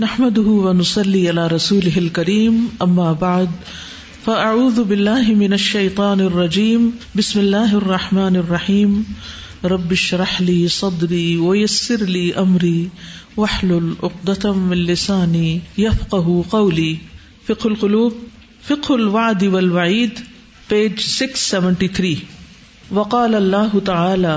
نحمد ونسلی علی رسول کریم اما بعد فاعوذ باللہ من الشیطان الرجیم بسم اللہ الرحمن الرحیم رب اشرح لی صدری ویسر لی امری واحلل عقدۃ من لسانی یفقهوا قولی فقه القلوب، فقه الوعد والوعید پیج 673 وقال اللہ تعالی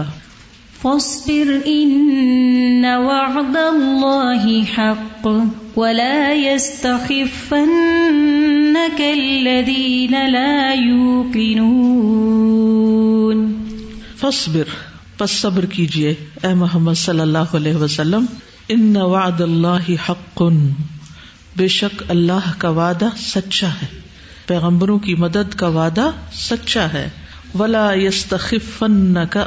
فاصبر ان وعد الله حق ولا يستخفنك الذين لا يوقنون. فاصبر، پس صبر کیجیے، اے محمد صلی اللہ علیہ وسلم ان وعد اللہ حق. بے شک اللہ کا وعدہ سچا ہے، پیغمبروں کی مدد کا وعدہ سچا ہے، ولا يستخفنك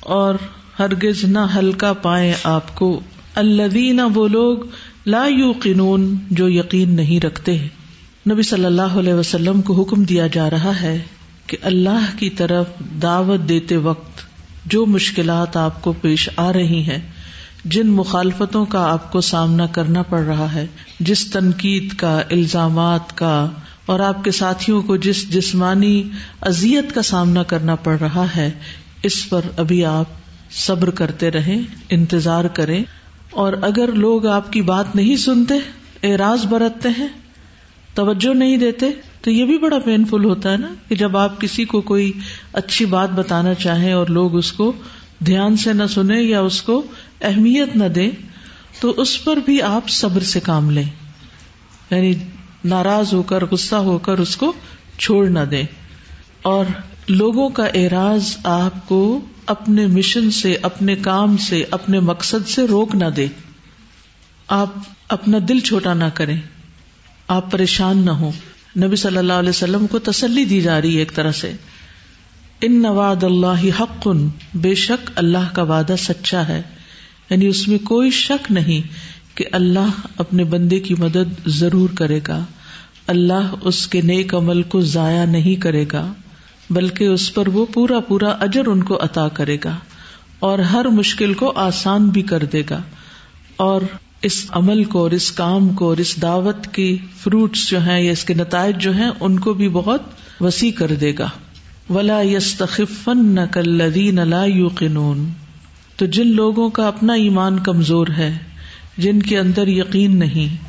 اور ہرگز نہ ہلکا پائے آپ کو۔ اللہ وہ لوگ لا یو قنون جو یقین نہیں رکھتے۔ نبی صلی اللہ علیہ وسلم کو حکم دیا جا رہا ہے کہ اللہ کی طرف دعوت دیتے وقت جو مشکلات آپ کو پیش آ رہی ہیں، جن مخالفتوں کا آپ کو سامنا کرنا پڑ رہا ہے، جس تنقید کا، الزامات کا، اور آپ کے ساتھیوں کو جس جسمانی ازیت کا سامنا کرنا پڑ رہا ہے، اس پر ابھی آپ صبر کرتے رہیں، انتظار کریں۔ اور اگر لوگ آپ کی بات نہیں سنتے، اعراض برتتے ہیں، توجہ نہیں دیتے، تو یہ بھی بڑا پین فل ہوتا ہے نا کہ جب آپ کسی کو کوئی اچھی بات بتانا چاہیں اور لوگ اس کو دھیان سے نہ سنیں یا اس کو اہمیت نہ دیں، تو اس پر بھی آپ صبر سے کام لیں۔ یعنی ناراض ہو کر، غصہ ہو کر اس کو چھوڑ نہ دیں۔ اور لوگوں کا اعراض آپ کو اپنے مشن سے، اپنے کام سے، اپنے مقصد سے روک نہ دے۔ آپ اپنا دل چھوٹا نہ کریں۔ آپ پریشان نہ ہو نبی صلی اللہ علیہ وسلم کو تسلی دی جا رہی ہے ایک طرح سے۔ ان نواد اللہ حق، بے شک اللہ کا وعدہ سچا ہے۔ یعنی اس میں کوئی شک نہیں کہ اللہ اپنے بندے کی مدد ضرور کرے گا۔ اللہ اس کے نیک عمل کو ضائع نہیں کرے گا۔ بلکہ اس پر وہ پورا پورا اجر ان کو عطا کرے گا اور ہر مشکل کو آسان بھی کر دے گا۔ اور اس عمل کو اور اس کام کو اور اس دعوت کی فروٹس جو ہیں یا اس کے نتائج جو ہیں ان کو بھی بہت وسیع کر دے گا۔ ولا یس تخفن نہ کلین لا یو تو جن لوگوں کا اپنا ایمان کمزور ہے، جن کے اندر یقین نہیں،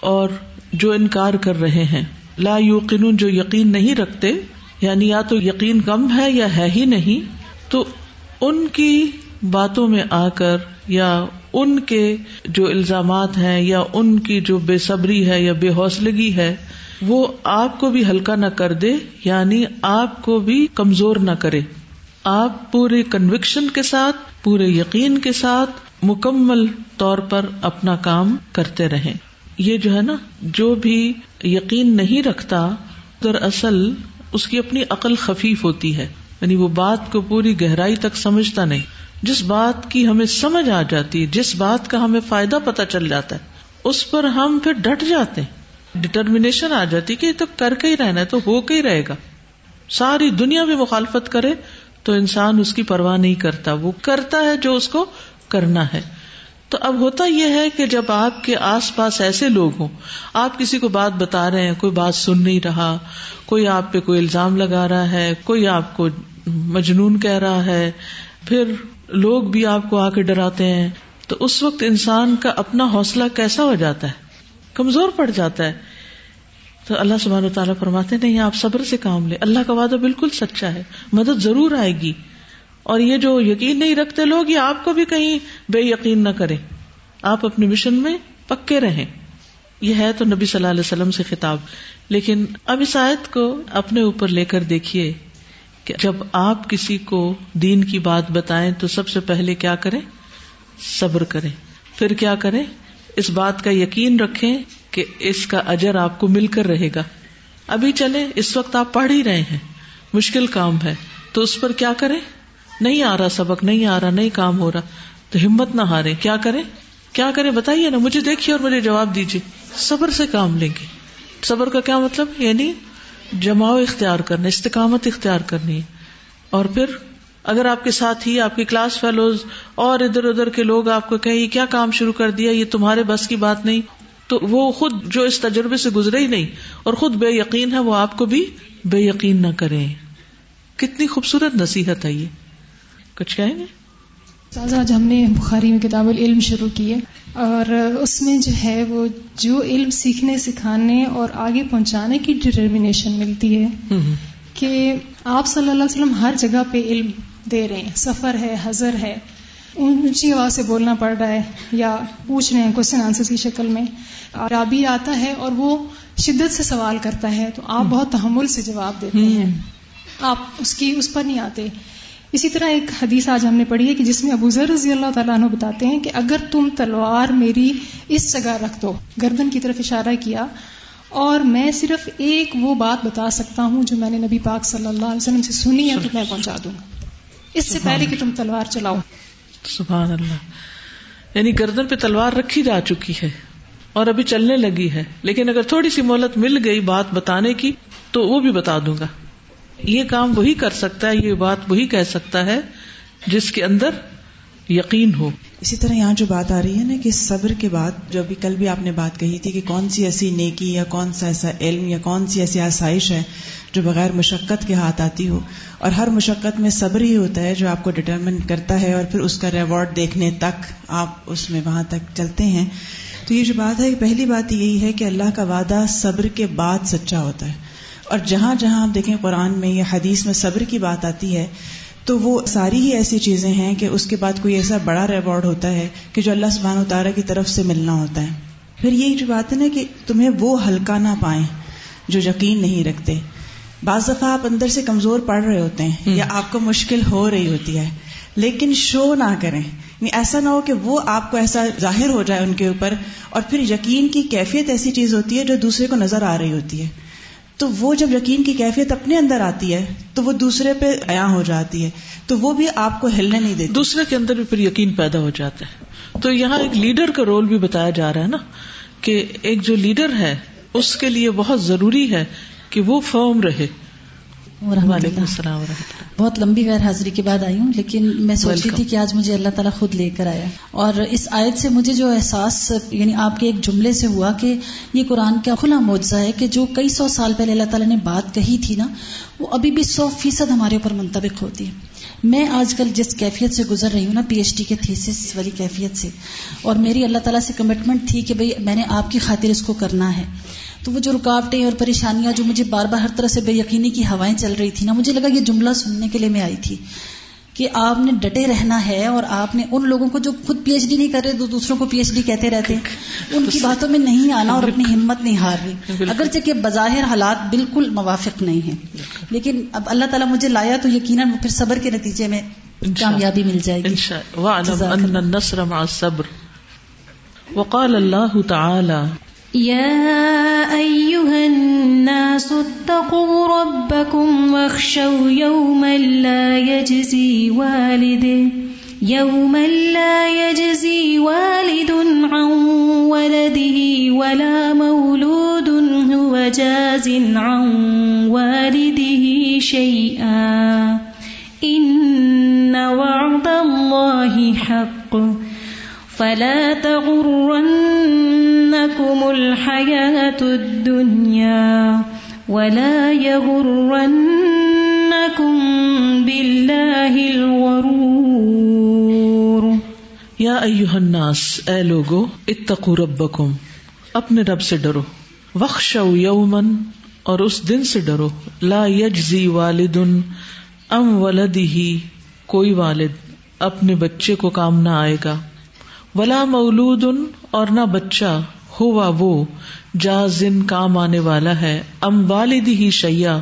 اور جو انکار کر رہے ہیں۔ لا یو جو یقین نہیں رکھتے یعنی یا تو یقین کم ہے یا ہے ہی نہیں، تو ان کی باتوں میں آ کر یا ان کے جو الزامات ہیں یا ان کی جو بے صبری ہے یا بے حوصلگی ہے، وہ آپ کو بھی ہلکا نہ کر دے یعنی آپ کو بھی کمزور نہ کرے۔ آپ پورے کنوکشن کے ساتھ، پورے یقین کے ساتھ مکمل طور پر اپنا کام کرتے رہیں۔ یہ جو ہے نا، جو بھی یقین نہیں رکھتا، دراصل اس کی اپنی عقل خفیف ہوتی ہے یعنی وہ بات کو پوری گہرائی تک سمجھتا نہیں۔ جس بات کی ہمیں سمجھ آ جاتی ہے جس بات کا ہمیں فائدہ پتا چل جاتا ہے، اس پر ہم پھر ڈٹ جاتے ہیں۔ ڈٹرمنیشن آ جاتی کہ تو کر کے ہی رہنا ہے، تو ہو کے ہی رہے گا۔ ساری دنیا بھی مخالفت کرے تو انسان اس کی پرواہ نہیں کرتا، وہ کرتا ہے جو اس کو کرنا ہے۔ تو اب ہوتا یہ ہے کہ جب آپ کے آس پاس ایسے لوگ ہوں، آپ کسی کو بات بتا رہے ہیں، کوئی بات سن نہیں رہا، کوئی آپ پہ کوئی الزام لگا رہا ہے، کوئی آپ کو مجنون کہہ رہا ہے، پھر لوگ بھی آپ کو آ کے ڈراتے ہیں۔ تو اس وقت انسان کا اپنا حوصلہ کیسا ہو جاتا ہے؟ کمزور پڑ جاتا ہے۔ تو اللہ سبحانہ و تعالیٰ فرماتے نہیں، آپ صبر سے کام لے اللہ کا وعدہ بالکل سچا ہے۔ مدد ضرور آئے گی۔ اور یہ جو یقین نہیں رکھتے لوگ، یہ آپ کو بھی کہیں بے یقین نہ کرے آپ اپنے مشن میں پکے رہیں۔ یہ ہے تو نبی صلی اللہ علیہ وسلم سے خطاب۔ لیکن اب اس آیت کو اپنے اوپر لے کر دیکھیے کہ جب آپ کسی کو دین کی بات بتائیں تو سب سے پہلے کیا کریں؟ صبر کریں۔ پھر کیا کریں؟ اس بات کا یقین رکھیں کہ اس کا اجر آپ کو مل کر رہے گا۔ ابھی چلے اس وقت آپ پڑھ ہی رہے ہیں۔ مشکل کام ہے۔ تو اس پر کیا کریں؟ نہیں آ رہا سبق، نہیں آ رہا، نہیں کام ہو رہا۔ تو ہمت نہ ہارے۔ کیا کرے کیا کرے بتائیے نا، مجھے دیکھیے اور مجھے جواب دیجیے۔ صبر سے کام لیں گے۔ صبر کا کیا مطلب؟ یعنی جماؤ اختیار کرنا، استقامت اختیار کرنی۔ ہے اور پھر اگر آپ کے ساتھ ہی آپ کی کلاس فیلوز اور ادھر ادھر کے لوگ آپ کو کہیں، کیا کام شروع کر دیا؟ یہ تمہارے بس کی بات نہیں۔ تو وہ خود جو اس تجربے سے گزرے ہی نہیں اور خود بے یقین ہے، وہ آپ کو بھی بے یقین نہ کریں۔ کتنی خوبصورت نصیحت ہے یہ۔ کچھ کہیں گے؟ آج ہم نے بخاری میں کتاب العلم شروع کی ہے اور اس میں جو ہے وہ جو علم سیکھنے سکھانے اور آگے پہنچانے کی ڈٹرمنیشن ملتی ہے کہ آپ صلی اللہ علیہ وسلم ہر جگہ پہ علم دے رہے ہیں سفر ہے حضر ہے اونچی آواز سے بولنا پڑ رہا ہے یا پوچھ رہے ہیں کوشچن آنسر کی شکل میں۔ رابی آتا ہے اور وہ شدت سے سوال کرتا ہے تو آپ بہت تحمل سے جواب دیتے ہیں۔ آپ اس کی اس پر نہیں آتے۔ اسی طرح ایک حدیث آج ہم نے پڑھی ہے کہ جس میں ابو ذر رضی اللہ تعالیٰ عنہ بتاتے ہیں کہ اگر تم تلوار میری اس جگہ رکھ دو، گردن کی طرف اشارہ کیا، اور میں صرف ایک وہ بات بتا سکتا ہوں جو میں نے نبی پاک صلی اللہ علیہ وسلم سے سنی ہے تو میں پہنچا دوں گا۔ اس سے پہلے کہ تم تلوار چلاؤ۔ سبحان اللہ۔ یعنی گردن پہ تلوار رکھی جا چکی ہے اور ابھی چلنے لگی ہے، لیکن اگر تھوڑی سی مہلت مل گئی بات بتانے کی تو وہ بھی بتا دوں گا۔ یہ کام وہی کر سکتا ہے، یہ بات وہی کہہ سکتا ہے جس کے اندر یقین ہو۔ اسی طرح یہاں جو بات آ رہی ہے نا کہ صبر کے بعد، جو ابھی کل بھی آپ نے بات کہی تھی کہ کون سی ایسی نیکی یا کون سا ایسا علم یا کون سی ایسی آسائش ہے جو بغیر مشقت کے ہاتھ آتی ہو۔ اور ہر مشقت میں صبر ہی ہوتا ہے جو آپ کو ڈٹرمن کرتا ہے اور پھر اس کا ریوارڈ دیکھنے تک آپ اس میں وہاں تک چلتے ہیں۔ تو یہ جو بات ہے، پہلی بات یہی ہے کہ اللہ کا وعدہ صبر کے بعد سچا ہوتا ہے۔ اور جہاں جہاں آپ دیکھیں قرآن میں یا حدیث میں صبر کی بات آتی ہے تو وہ ساری ہی ایسی چیزیں ہیں کہ اس کے بعد کوئی ایسا بڑا ریوارڈ ہوتا ہے کہ جو اللہ سبحانہ تعالیٰ کی طرف سے ملنا ہوتا ہے۔ پھر یہی جو بات ہے نا کہ تمہیں وہ ہلکا نہ پائیں جو یقین نہیں رکھتے۔ بعض دفعہ آپ اندر سے کمزور پڑ رہے ہوتے ہیں یا آپ کو مشکل ہو رہی ہوتی ہے لیکن شو نہ کریں۔ یعنی ایسا نہ ہو کہ وہ آپ کو ایسا ظاہر ہو جائے ان کے اوپر اور پھر یقین کی کیفیت ایسی چیز ہوتی ہے جو دوسرے کو نظر آ رہی ہوتی ہے۔ تو وہ جب یقین کی کیفیت اپنے اندر آتی ہے، تو وہ دوسرے پہ عیاں ہو جاتی ہے۔ تو وہ بھی آپ کو ہلنے نہیں دیتی۔ دوسرے کے اندر بھی پھر یقین پیدا ہو جاتا ہے۔ تو یہاں ایک لیڈر کا رول بھی بتایا جا رہا ہے نا، کہ ایک جو لیڈر ہے، اس کے لیے بہت ضروری ہے کہ وہ فرم رہے۔ وعلیکم السلام بہت لمبی غیر حاضری کے بعد آئی ہوں لیکن میں سوچ رہی تھی کہ آج مجھے اللہ تعالیٰ خود لے کر آیا۔ اور اس آیت سے مجھے جو احساس یعنی آپ کے ایک جملے سے ہوا کہ یہ قرآن کا کھلا معجزہ ہے کہ جو کئی سو سال پہلے اللہ تعالیٰ نے بات کہی تھی نا وہ ابھی بھی سو فیصد ہمارے اوپر منتبک ہوتی ہے۔ میں آج کل جس کیفیت سے گزر رہی ہوں نا پی ایچ ڈی کے تھیسس والی کیفیت سے اور میری اللہ تعالیٰ سے کمٹمنٹ تھی کہ بھائی میں نے آپ کی خاطر اس کو کرنا ہے۔ تو وہ جو رکاوٹیں اور پریشانیاں جو مجھے بار بار ہر طرح سے بے یقینی کی ہوائیں چل رہی تھی نا مجھے لگا یہ جملہ سننے کے لیے میں آئی تھی کہ آپ نے ڈٹے رہنا ہے اور آپ نے ان لوگوں کو جو خود پی ایچ ڈی نہیں کر رہے تو دوسروں کو پی ایچ ڈی کہتے رہتے ہیں ان کی باتوں میں نہیں آنا اور اپنی ہمت نہیں ہار رہی اگرچہ کہ بظاہر حالات بالکل موافق نہیں ہیں لیکن اب اللہ تعالیٰ مجھے لایا تو یقیناً پھر صبر کے نتیجے میں کامیابی مل جائے گی۔ وقال اللہ تعالی يا أيها الناس اتقوا ربكم واخشوا يوما لا يجزي والد يوما لا يجزي والد عن ولده ولا مولود هو جاز عن والده شيئا. إن وعد الله حق. فلا تغرن تغرنكم الحياة الدنيا ولا يغرنكم بالله الغرور. یا ایوہ الناس، اے لوگو، اتقوا ربکم، اپنے رب سے ڈرو وخشو یومن اور اس دن سے ڈرو، لا یجزی والد ام ولدی کوئی والد اپنے بچے کو کام نہ آئے گا، ولا مولود اور نہ بچہ ہوا وہ جازن کام آنے والا ہے، ام والد ہی شیا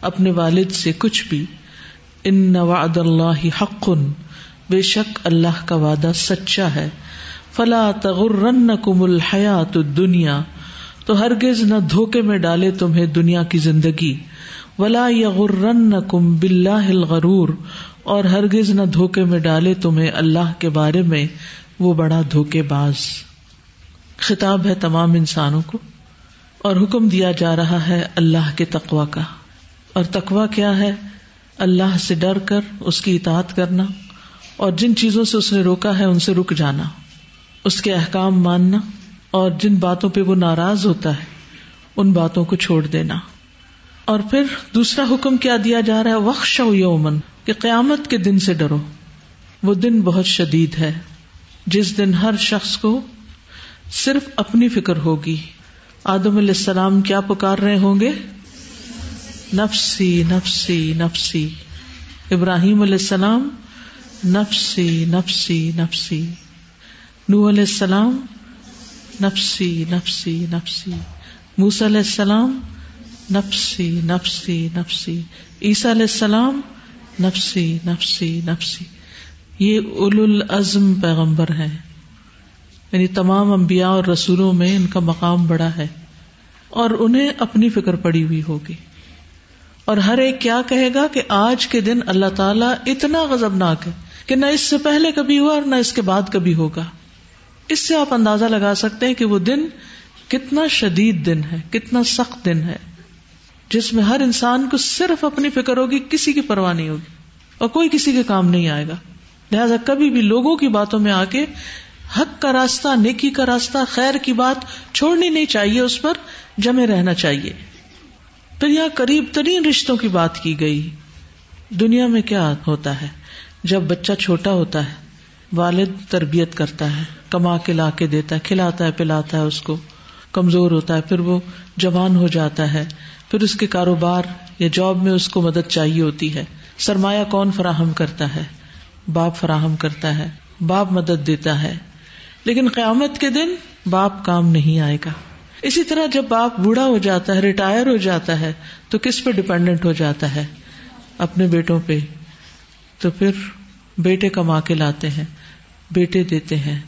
اپنے والد سے کچھ بھی۔ ان وعد اللہ حق، بے شک اللہ کا وعدہ سچا ہے۔ فلا تغرنکم الحیات الدنیا، تو ہرگز نہ دھوکے میں ڈالے تمہیں دنیا کی زندگی۔ ولا یغرنکم باللہ الغرور، اور ہرگز نہ دھوکے میں ڈالے تمہیں اللہ کے بارے میں وہ بڑا دھوکے باز۔ خطاب ہے تمام انسانوں کو اور حکم دیا جا رہا ہے اللہ کے تقوا کا۔ اور تقوا کیا ہے؟ اللہ سے ڈر کر، اس کی اطاعت کرنا۔ اور جن چیزوں سے اس نے روکا ہے، ان سے رک جانا۔ اس کے احکام ماننا۔ اور جن باتوں پہ وہ ناراض ہوتا ہے، ان باتوں کو چھوڑ دینا۔ اور پھر دوسرا حکم کیا دیا جا رہا ہے؟ وقش یومن کہ قیامت کے دن سے ڈرو۔ وہ دن بہت شدید ہے۔ جس دن ہر شخص کو صرف اپنی فکر ہوگی۔ آدم علیہ السلام کیا پکار رہے ہوں گے؟ نفسی نفسی نفسی۔ ابراہیم علیہ السلام، نفسی نفسی نفسی۔ نو علیہ السلام، نفسی نفسی نفسی۔ موس علیہ السلام، نفسی نفسی نفسی۔ عیسیٰ علیہ السلام، نفسی نفسی نفسی۔ یہ اول العزم پیغمبر ہے یعنی تمام انبیاء اور رسولوں میں ان کا مقام بڑا ہے اور انہیں اپنی فکر پڑی ہوئی ہوگی۔ اور ہر ایک کیا کہے گا کہ آج کے دن اللہ تعالیٰ اتنا غزبناک ہے کہ نہ اس سے پہلے کبھی ہوا اور نہ اس کے بعد کبھی ہوگا۔ اس سے آپ اندازہ لگا سکتے ہیں کہ وہ دن کتنا شدید دن ہے، کتنا سخت دن ہے، جس میں ہر انسان کو صرف اپنی فکر ہوگی، کسی کی پرواہ نہیں ہوگی اور کوئی کسی کے کام نہیں آئے گا۔ لہذا کبھی بھی لوگوں کی باتوں میں آ کے حق کا راستہ، نیکی کا راستہ، خیر کی بات چھوڑنی نہیں چاہیے، اس پر جمے رہنا چاہیے۔ پھر یہاں قریب ترین رشتوں کی بات کی گئی۔ دنیا میں کیا ہوتا ہے؟ جب بچہ چھوٹا ہوتا ہے، والد تربیت کرتا ہے، کما کے لا کے دیتا ہے، کھلاتا ہے، پلاتا ہے اس کو، کمزور ہوتا ہے، پھر وہ جوان ہو جاتا ہے، پھر اس کے کاروبار یا جاب میں اس کو مدد چاہیے ہوتی ہے۔ سرمایہ کون فراہم کرتا ہے؟ باپ فراہم کرتا ہے، باپ مدد دیتا ہے۔ لیکن قیامت کے دن باپ کام نہیں آئے گا۔ اسی طرح جب باپ بوڑھا ہو جاتا ہے، ریٹائر ہو جاتا ہے، تو کس پہ ڈپینڈنٹ ہو جاتا ہے؟ اپنے بیٹوں پہ۔ تو پھر بیٹے کما کے لاتے ہیں، بیٹے دیتے ہیں۔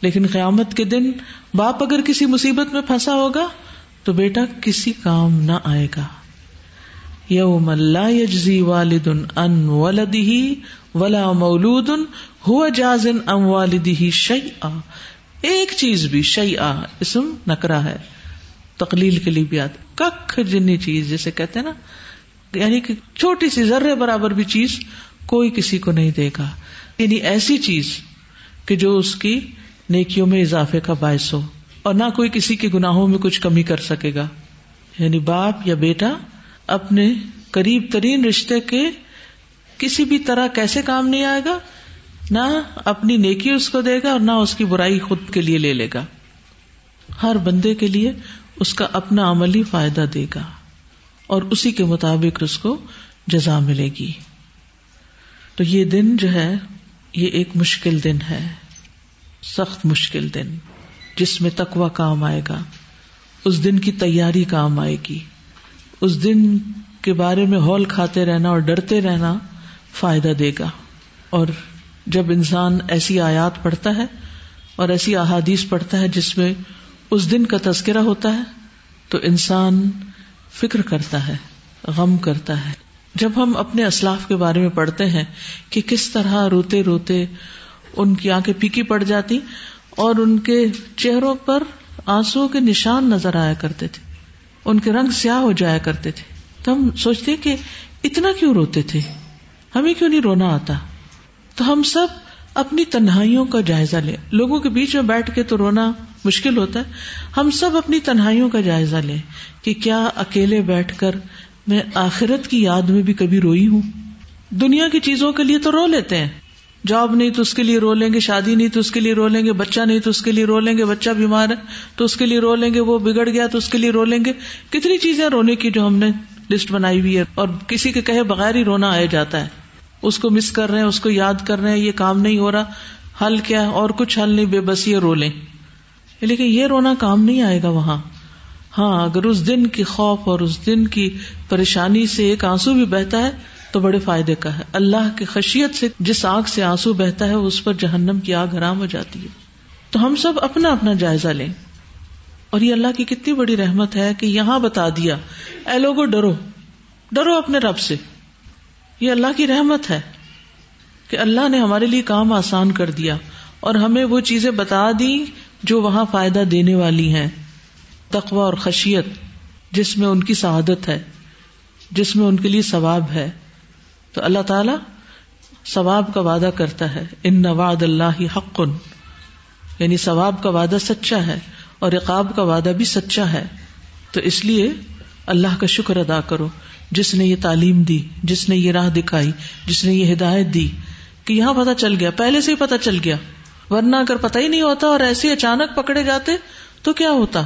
لیکن قیامت کے دن باپ اگر کسی مصیبت میں پھنسا ہوگا، تو بیٹا کسی کام نہ آئے گا۔ یوم اللہ یجزی والد ان ولدی ولا مولود ہوا جازن ام والدی شعی ایک چیز بھی شعی اسم نکرا ہے، تقلیل کے لیے بھی آتا کخ جنی چیز جسے کہتے نا یعنی کہ چھوٹی سی ذرے برابر بھی چیز کوئی کسی کو نہیں دے گا۔ یعنی ایسی چیز کہ جو اس کی نیکیوں میں اضافے کا باعث ہو اور نہ کوئی کسی کے گناہوں میں کچھ کمی کر سکے گا۔ یعنی باپ یا بیٹا اپنے قریب ترین رشتے کے کسی بھی طرح کیسے کام نہیں آئے گا؟ نہ اپنی نیکی اس کو دے گا اور نہ اس کی برائی خود کے لیے لے لے گا۔ ہر بندے کے لیے اس کا اپنا عملی فائدہ دے گا اور اسی کے مطابق اس کو جزا ملے گی۔ تو یہ دن جو ہے، یہ ایک مشکل دن ہے۔ سخت مشکل دن، جس میں تکوا کام آئے گا۔ اس دن کی تیاری کام آئے گی۔ اس دن کے بارے میں ہال کھاتے رہنا اور ڈرتے رہنا فائدہ دے گا۔ اور جب انسان ایسی آیات پڑھتا ہے اور ایسی احادیث پڑھتا ہے جس میں اس دن کا تذکرہ ہوتا ہے، تو انسان فکر کرتا ہے، غم کرتا ہے۔ جب ہم اپنے اسلاف کے بارے میں پڑھتے ہیں کہ کس طرح روتے روتے ان کی آنکھیں پیکی پڑ جاتی اور ان کے چہروں پر آنسو کے نشان نظر آیا کرتے تھے، ان کے رنگ سیاہ ہو جایا کرتے تھے، تو ہم سوچتے کہ اتنا کیوں روتے تھے؟ ہمیں کیوں نہیں رونا آتا؟ تو ہم سب اپنی تنہائیوں کا جائزہ لیں۔ لوگوں کے بیچ میں بیٹھ کے تو رونا مشکل ہوتا ہے۔ ہم سب اپنی تنہائیوں کا جائزہ لیں کہ کیا اکیلے بیٹھ کر میں آخرت کی یاد میں بھی کبھی روئی ہوں؟ دنیا کی چیزوں کے لیے تو رو لیتے ہیں۔ جاب نہیں تو اس کے لیے رو لیں گے، شادی نہیں تو اس کے لیے رو لیں گے، بچہ نہیں تو اس کے لیے رو لیں گے، بچہ بیمار ہے تو اس کے لیے رو لیں گے، وہ بگڑ گیا تو اس کے لیے رو لیں گے۔ کتنی چیزیں رونے کی جو ہم نے لسٹ بنائی ہوئی ہے اور کسی کے کہے بغیر ہی رونا آیا جاتا ہے۔ اس کو مس کر رہے ہیں، اس کو یاد کر رہے ہیں، یہ کام نہیں ہو رہا۔ حل کیا ہے؟ اور کچھ حل نہیں، بے بس یہ رو لیں لیکن یہ رونا کام نہیں آئے گا وہاں۔ ہاں اگر اس دن کی خوف اور اس دن کی پریشانی سے ایک آنسو بھی بہتا ہے، تو بڑے فائدے کا ہے۔ اللہ کی خشیت سے جس آگ سے آنسو بہتا ہے، اس پر جہنم کی آگ حرام ہو جاتی ہے۔ تو ہم سب اپنا اپنا جائزہ لیں۔ اور یہ اللہ کی کتنی بڑی رحمت ہے کہ یہاں بتا دیا، اے لوگو ڈرو۔ ڈرو اپنے رب سے۔ یہ اللہ کی رحمت ہے کہ اللہ نے ہمارے لیے کام آسان کر دیا اور ہمیں وہ چیزیں بتا دی جو وہاں فائدہ دینے والی ہیں۔ تقوا اور خشیت، جس میں ان کی سعادت ہے، جس میں ان کے لیے ثواب ہے۔ تو اللہ تعالی ثواب کا وعدہ کرتا ہے۔ ان نواد اللہ حق یعنی ثواب کا وعدہ سچا ہے اور عقاب کا وعدہ بھی سچا ہے۔ تو اس لیے اللہ کا شکر ادا کرو۔ جس نے یہ تعلیم دی، جس نے یہ راہ دکھائی، جس نے یہ ہدایت دی، کہ یہاں پتا چل گیا، پہلے سے ہی پتا چل گیا۔ ورنہ اگر پتہ ہی نہیں ہوتا اور ایسے اچانک پکڑے جاتے، تو کیا ہوتا؟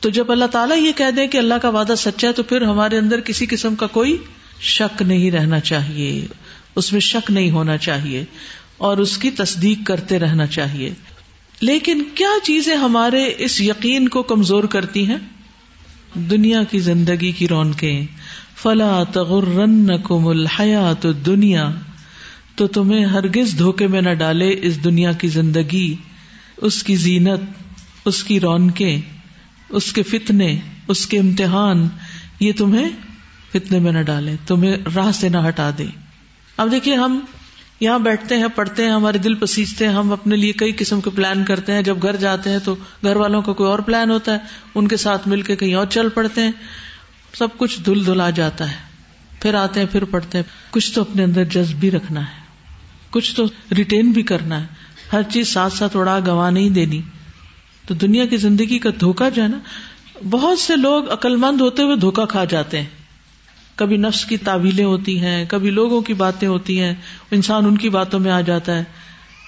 تو جب اللہ تعالیٰ یہ کہہ دے کہ اللہ کا وعدہ سچا ہے، تو پھر ہمارے اندر کسی قسم کا کوئی شک نہیں رہنا چاہیے۔ اس میں شک نہیں ہونا چاہیے اور اس کی تصدیق کرتے رہنا چاہیے۔ لیکن کیا چیزیں ہمارے اس یقین کو کمزور کرتی ہیں؟ دنیا کی زندگی کی رونقیں فلا تغرنکم الحیات الدنیا۔ تو تمہیں ہرگز دھوکے میں نہ ڈالے اس دنیا کی زندگی، اس کی زینت، اس کی رونقیں، اس کے فتنے، اس کے امتحان، یہ تمہیں فتنے میں نہ ڈالے، تمہیں راہ سے نہ ہٹا دے۔ اب دیکھیے ہم یہاں بیٹھتے ہیں، پڑھتے ہیں، ہمارے دل پسیجتے ہیں، ہم اپنے لیے کئی قسم کے پلان کرتے ہیں۔ جب گھر جاتے ہیں تو گھر والوں کا کوئی اور پلان ہوتا ہے، ان کے ساتھ مل کے کہیں اور چل پڑتے ہیں۔ سب کچھ دھل دھل آ جاتا ہے۔ پھر آتے ہیں، پھر پڑھتے ہیں۔ کچھ تو اپنے اندر جذب بھی رکھنا ہے۔ کچھ تو ریٹین بھی کرنا ہے۔ ہر چیز ساتھ ساتھ اڑا گوا نہیں دینی۔ تو دنیا کی زندگی کا دھوکا جو ہے نا، بہت سے لوگ عقلمند ہوتے ہوئے دھوکا کھا جاتے ہیں۔ کبھی نفس کی تعویلیں ہوتی ہیں، کبھی لوگوں کی باتیں ہوتی ہیں۔ انسان ان کی باتوں میں آ جاتا ہے۔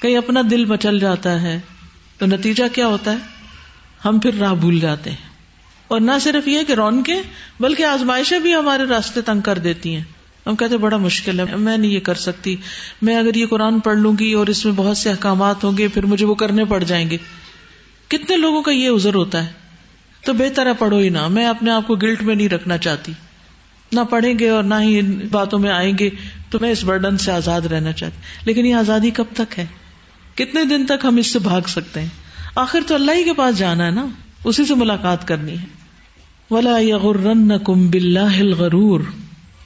کہیں اپنا دل مچل جاتا ہے۔ تو نتیجہ کیا ہوتا ہے؟ ہم پھر راہ بھول جاتے ہیں۔ اور نہ صرف یہ کہ رونقیں، بلکہ آزمائشیں بھی ہمارے راستے تنگ کر دیتی ہیں۔ ہم کہتے بڑا مشکل ہے، میں نہیں یہ کر سکتی۔ میں اگر یہ قرآن پڑھ لوں گی اور اس میں بہت سے احکامات ہوں گے، پھر مجھے وہ کرنے پڑ جائیں گے۔ کتنے لوگوں کا یہ ازر ہوتا ہے؟ تو بہتر ہے پڑھو ہی نہ، میں اپنے آپ کو گلٹ میں نہیں رکھنا چاہتی۔ نہ پڑھیں گے اور نہ ہی ان باتوں میں آئیں گے، تو میں اس برڈن سے آزاد رہنا چاہتی۔ لیکن یہ آزادی کب تک ہے؟ کتنے دن تک ہم اس سے بھاگ سکتے ہیں؟ آخر تو اللہ ہی کے پاس جانا ہے نا، اسی سے ملاقات کرنی ہے۔ ولا یغرن کم بلّہ غرور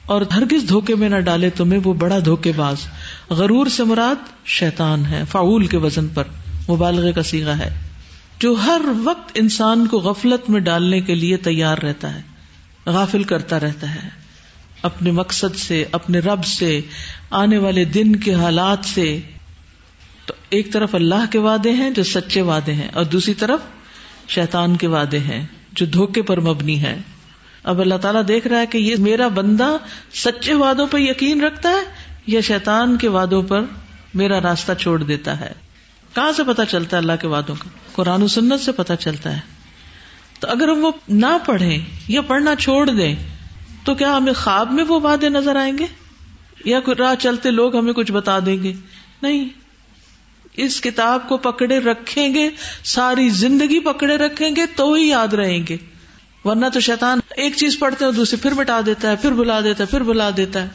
اور ہرگز دھوکے میں نہ ڈالے تمہیں وہ بڑا دھوکے باز۔ غرور سے مراد شیطان ہے فاول کے وزن پر۔ مبالغے کا سیگا ہے۔ جو ہر وقت انسان کو غفلت میں ڈالنے کے لیے تیار رہتا ہے، غافل کرتا رہتا ہے۔ اپنے مقصد سے، اپنے رب سے، آنے والے دن کے حالات سے۔ تو ایک طرف اللہ کے وعدے ہیں جو سچے وعدے ہیں اور دوسری طرف شیطان کے وعدے ہیں۔ جو دھوکے پر مبنی ہے۔ اب اللہ تعالیٰ دیکھ رہا ہے کہ یہ میرا بندہ سچے وعدوں پر یقین رکھتا ہے یا شیطان کے وعدوں پر میرا راستہ چھوڑ دیتا ہے۔ کہاں سے پتا چلتا ہے اللہ کے وعدوں کا؟ قرآن و سنت سے پتا چلتا ہے۔ تو اگر ہم وہ نہ پڑھیں یا پڑھنا چھوڑ دیں، تو کیا ہمیں خواب میں وہ وعدے نظر آئیں گے؟ یا راہ چلتے لوگ ہمیں کچھ بتا دیں گے؟ نہیں۔ اس کتاب کو پکڑے رکھیں گے، ساری زندگی پکڑے رکھیں گے، تو ہی یاد رہیں گے۔ ورنہ تو شیطان ایک چیز پڑھتے ہیں، دوسری پھر مٹا دیتا ہے، پھر بلا دیتا ہے، پھر بلا دیتا ہے۔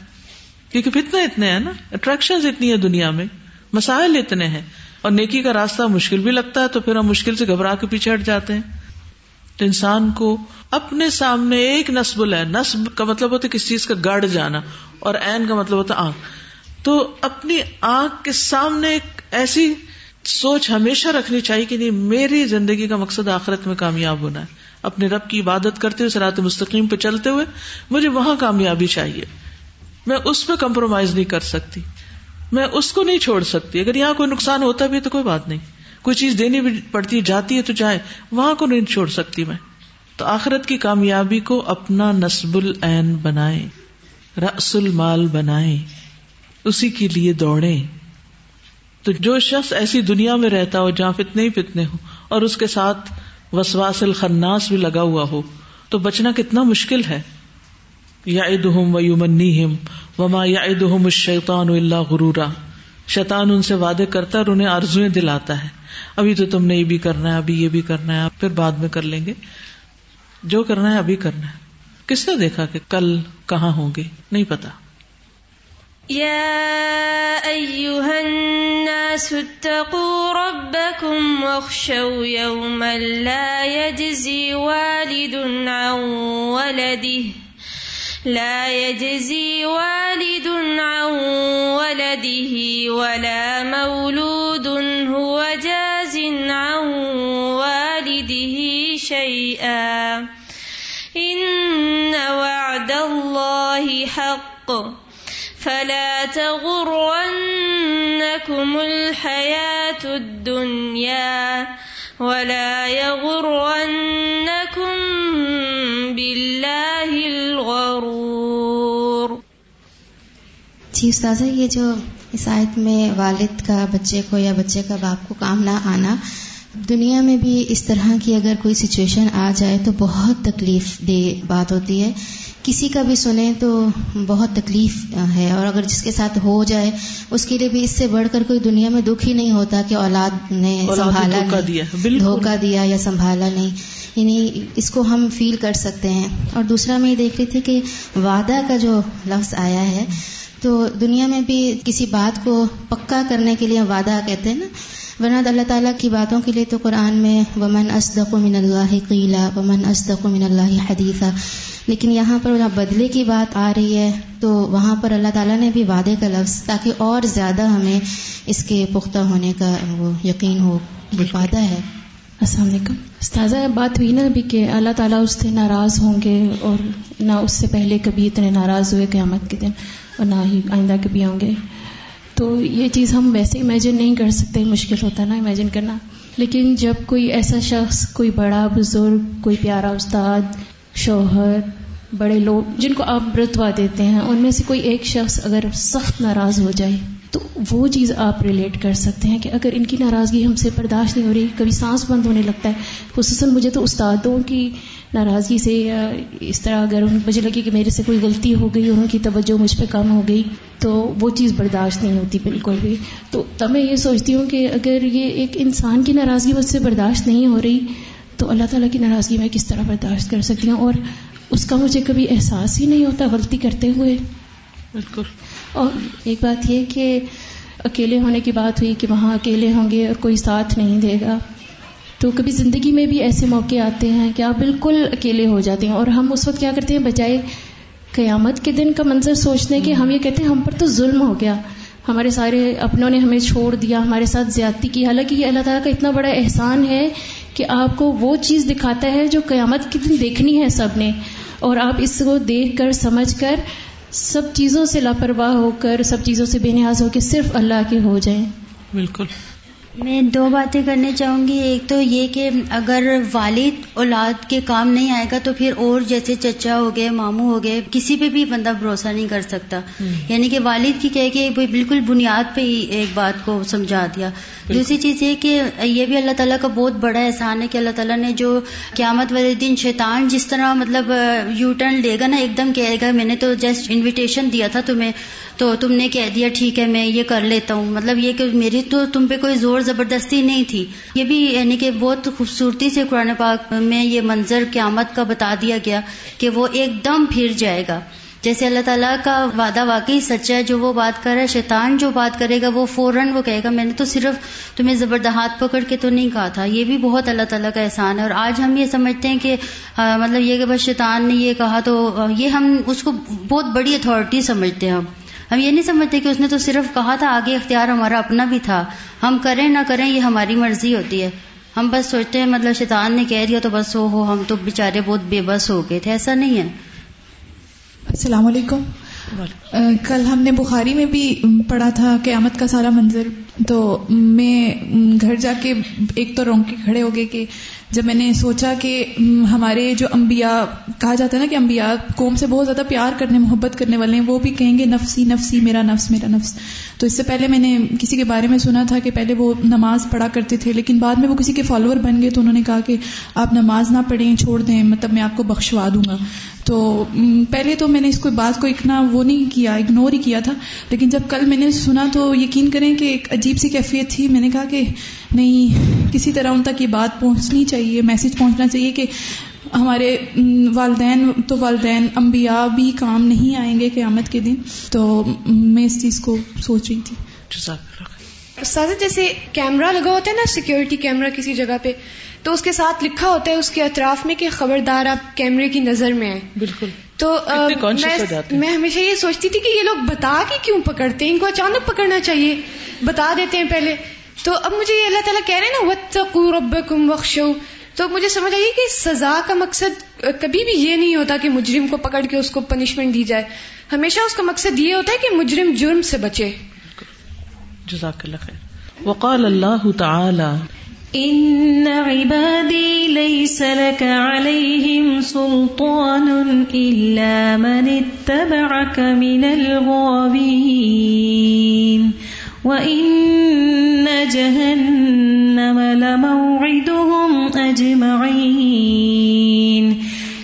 کیونکہ فتنے اتنے ہیں نا اٹریکشن اتنی ہے دنیا میں، مسائل اتنے ہیں۔ اور نیکی کا راستہ مشکل بھی لگتا ہے تو پھر ہم مشکل سے گھبرا کے پیچھے ہٹ جاتے ہیں۔ تو انسان کو اپنے سامنے ایک نصب ہے نصب کا مطلب ہوتا ہے کسی چیز کا گڑ جانا، اور این کا مطلب ہوتا ہے آنکھ۔ تو اپنی آنکھ کے سامنے ایک ایسی سوچ ہمیشہ رکھنی چاہیے کہ نہیں، میری زندگی کا مقصد آخرت میں کامیاب ہونا ہے۔ اپنے رب کی عبادت کرتے ہوئے سرات مستقیم پہ چلتے ہوئے، مجھے وہاں کامیابی چاہیے۔ میں اس پہ کمپرومائز نہیں کر سکتی۔ میں اس کو نہیں چھوڑ سکتی۔ اگر یہاں کوئی نقصان ہوتا بھی تو کوئی بات نہیں۔ کوئی چیز دینی بھی پڑتی ہے جاتی ہے تو چاہے وہاں کو نہیں چھوڑ سکتی میں۔ تو آخرت کی کامیابی کو اپنا نصب العین بنائے رس المال بنائے اسی کے لیے دوڑے تو جو شخص ایسی دنیا میں رہتا ہو جہاں فتنے ہی فتنے ہو اور اس کے ساتھ وسواس الخناس بھی لگا ہوا ہو، تو بچنا کتنا مشکل ہے۔ یا ادہم و یومنی ہم وما یا ادہم الشیطان اللہ غرورا۔ شیطان ان سے وعدے کرتا ہے اور انہیں آرزویں دلاتا ہے۔ ابھی تو تم نے یہ بھی کرنا ہے، ابھی یہ بھی کرنا ہے، پھر بعد میں کر لیں گے۔ جو کرنا ہے، ابھی کرنا ہے۔ کس نے دیکھا کہ کل کہاں ہوں گے؟ نہیں پتا۔ يا أيها الناس اتقوا ربكم واخشوا يوما لا يجزي والد عن ولده لا يجزي والد عن ولده ولا مولود هو جاز عن والده شيئا إن وعد الله حق فلا تغرنكم الحياة الدنيا ولا يغرنكم بالله الغرور۔ جی استاذہ، یہ جو اس آیت میں والد کا بچے کو یا بچے کا باپ کو کام نہ آنا دنیا میں بھی اس طرح کی اگر کوئی سچویشن آ جائے تو بہت تکلیف دہ بات ہوتی ہے۔ کسی کا بھی سنیں تو بہت تکلیف ہے اور اگر جس کے ساتھ ہو جائے اس کے لیے بھی اس سے بڑھ کر کوئی دنیا میں دکھ ہی نہیں ہوتا کہ اولاد نے سنبھالا نہیں دھوکہ دیا یا سنبھالا نہیں۔ یعنی اس کو ہم فیل کر سکتے ہیں۔ اور دوسرا میں یہ دیکھ رہی تھی کہ وعدہ کا جو لفظ آیا ہے تو دنیا میں بھی کسی بات کو پکا کرنے کے لیے وعدہ کہتے ہیں نا۔ ورنہ اللہ تعالیٰ کی باتوں کے لیے تو قرآن میں ومن اسدق من اللہ قیلا ومن اسدق من اللہ حدیثہ لیکن یہاں پر بدلے کی بات آ رہی ہے تو وہاں پر اللہ تعالیٰ نے بھی وعدے کا لفظ تاکہ اور زیادہ ہمیں اس کے پختہ ہونے کا وہ یقین ہو وعدہ ہے۔ السلام علیکم۔ استاذہ بات ہوئی نا ابھی کہ اللہ تعالیٰ اس سے ناراض ہوں گے اور نہ اس سے پہلے کبھی اتنے ناراض ہوئے قیامت کے دن اور نہ ہی آئندہ کبھی ہوں گے۔ تو یہ چیز ہم ویسے امیجن نہیں کر سکتے، مشکل ہوتا نا امیجن کرنا۔ لیکن جب کوئی ایسا شخص، کوئی بڑا بزرگ، کوئی پیارا استاد، شوہر، بڑے لوگ جن کو آپ رتوا دیتے ہیں، ان میں سے کوئی ایک شخص اگر سخت ناراض ہو جائے، تو وہ چیز آپ ریلیٹ کر سکتے ہیں کہ اگر ان کی ناراضگی ہم سے برداشت نہیں ہو رہی، کبھی سانس بند ہونے لگتا ہے، خصوصاً مجھے تو استادوں کی ناراضگی سے یا اس طرح اگر مجھے لگے کہ میرے سے کوئی غلطی ہو گئی اور ان کی توجہ مجھ پہ کم ہو گئی تو وہ چیز برداشت نہیں ہوتی بالکل بھی۔ تو تب میں یہ سوچتی ہوں کہ اگر یہ ایک انسان کی ناراضگی مجھ سے برداشت نہیں ہو رہی تو اللہ تعالیٰ کی ناراضگی میں کس طرح برداشت کر سکتی ہوں؟ اور اس کا مجھے کبھی احساس ہی نہیں ہوتا غلطی کرتے ہوئے۔ بالکل۔ اور ایک بات یہ کہ اکیلے ہونے کی بات ہوئی کہ وہاں اکیلے ہوں گے اور کوئی ساتھ نہیں دے گا۔ تو کبھی زندگی میں بھی ایسے موقع آتے ہیں کہ آپ بالکل اکیلے ہو جاتے ہیں اور ہم اس وقت کیا کرتے ہیں بجائے قیامت کے دن کا منظر سوچنے کے ہم یہ کہتے ہیں ہم پر تو ظلم ہو گیا۔ ہمارے سارے اپنوں نے ہمیں چھوڑ دیا، ہمارے ساتھ زیادتی کی۔ حالانکہ یہ اللہ تعالیٰ کا اتنا بڑا احسان ہے کہ آپ کو وہ چیز دکھاتا ہے جو قیامت کی دن دیکھنی ہے سب نے۔ اور آپ اس کو دیکھ کر، سمجھ کر، سب چیزوں سے لاپرواہ ہو کر، سب چیزوں سے بے نیاز ہو کے صرف اللہ کے ہو جائیں۔ بالکل۔ میں دو باتیں کرنے چاہوں گی۔ ایک تو یہ کہ اگر والد اولاد کے کام نہیں آئے گا تو پھر اور جیسے چچا ہو گئے ماموں ہو گئے کسی پہ بھی بندہ بھروسہ نہیں کر سکتا۔ یعنی کہ والد کی کہہ کے بالکل بنیاد پہ ہی ایک بات کو سمجھا دیا۔ دوسری چیز یہ کہ یہ بھی اللہ تعالیٰ کا بہت بڑا احسان ہے کہ اللہ تعالیٰ نے جو قیامت والے دن شیطان جس طرح مطلب یو ٹرن لے گا نا ایک دم کہے گا میں نے تو جسٹ انویٹیشن دیا تھا تمہیں۔ تو تم نے کہہ دیا، ٹھیک ہے، میں یہ کر لیتا ہوں. مطلب یہ کہ میری تو تم پہ کوئی زور زبردستی نہیں تھی۔ یہ بھی یعنی کہ بہت خوبصورتی سے قرآن پاک میں یہ منظر قیامت کا بتا دیا گیا کہ وہ ایک دم پھر جائے گا۔ جیسے اللہ تعالیٰ کا وعدہ واقعی سچا ہے، جو وہ بات کر رہا ہے، شیطان جو بات کرے گا، وہ فوراً وہ کہے گا، میں نے تو صرف تمہیں زبردہات پکڑ کے تو نہیں کہا تھا۔ یہ بھی بہت اللہ تعالیٰ کا احسان ہے۔ اور آج ہم یہ سمجھتے ہیں کہ مطلب یہ کہ بس شیطان نے یہ کہا تو یہ ہم اس کو بہت بڑی اتھارٹی سمجھتے ہیں ہم۔ ہم یہ نہیں سمجھتے کہ اس نے تو صرف کہا تھا آگے اختیار ہمارا اپنا بھی تھا۔ ہم کریں نہ کریں یہ ہماری مرضی ہوتی ہے۔ ہم بس سوچتے ہیں مطلب شیطان نے کہہ دیا تو بس ہو ہو ہم تو بےچارے بہت بے بس ہو گئے تھے۔ ایسا نہیں ہے۔ السلام علیکم۔ کل ہم نے بخاری میں بھی پڑھا تھا قیامت کا سارا منظر۔ تو میں گھر جا کے ایک تو رونگ کے کھڑے ہو گئے کہ جب میں نے سوچا کہ ہمارے جو انبیاء، کہا جاتا ہے نا کہ انبیاء قوم سے بہت زیادہ پیار کرنے، محبت کرنے والے ہیں، وہ بھی کہیں گے نفسی نفسی، میرا نفس میرا نفس۔ تو اس سے پہلے میں نے کسی کے بارے میں سنا تھا کہ پہلے وہ نماز پڑھا کرتے تھے، لیکن بعد میں وہ کسی کے فالوور بن گئے تو انہوں نے کہا کہ آپ نماز نہ پڑھیں، چھوڑ دیں مطلب میں آپ کو بخشوا دوں گا۔ تو پہلے تو میں نے اس کو بات کو اتنا وہ نہیں کیا اگنور ہی کیا تھا، لیکن جب کل میں نے سنا تو یقین کریں کہ ایک عجیب سی کیفیت تھی۔ میں نے کہا کہ نہیں کسی طرح ان تک یہ بات پہنچنی چاہیے میسج پہنچنا چاہیے کہ ہمارے والدین تو والدین انبیاء بھی کام نہیں آئیں گے قیامت کے دن۔ تو میں اس چیز کو سوچ رہی تھی۔ استاد جیسے کیمرہ لگا ہوتا ہے نا سیکورٹی کیمرہ کسی جگہ پہ تو اس کے ساتھ لکھا ہوتا ہے اس کے اطراف میں کہ خبردار آپ کیمرے کی نظر میں ہیں۔ بالکل۔ تو میں ہمیشہ یہ سوچتی تھی کہ یہ لوگ بتا کے کیوں پکڑتے ہیں؟ ان کو اچانک پکڑنا چاہیے۔ بتا دیتے ہیں پہلے۔ تو اب مجھے یہ اللہ تعالیٰ کہہ رہے ہیں نا وتقو ربکم وخشو تو مجھے سمجھ آئیے کہ سزا کا مقصد کبھی بھی یہ نہیں ہوتا کہ مجرم کو پکڑ کے اس کو پنشمنٹ دی جائے۔ ہمیشہ اس کا مقصد یہ ہوتا ہے کہ مجرم جرم سے بچے۔ جزاک اللہ خیر۔ وقال اللہ تعالی إن عبادي ليس لك عليهم سلطان إلا من اتبعك من الغابين وإن جهنم لموعدهم أجمعين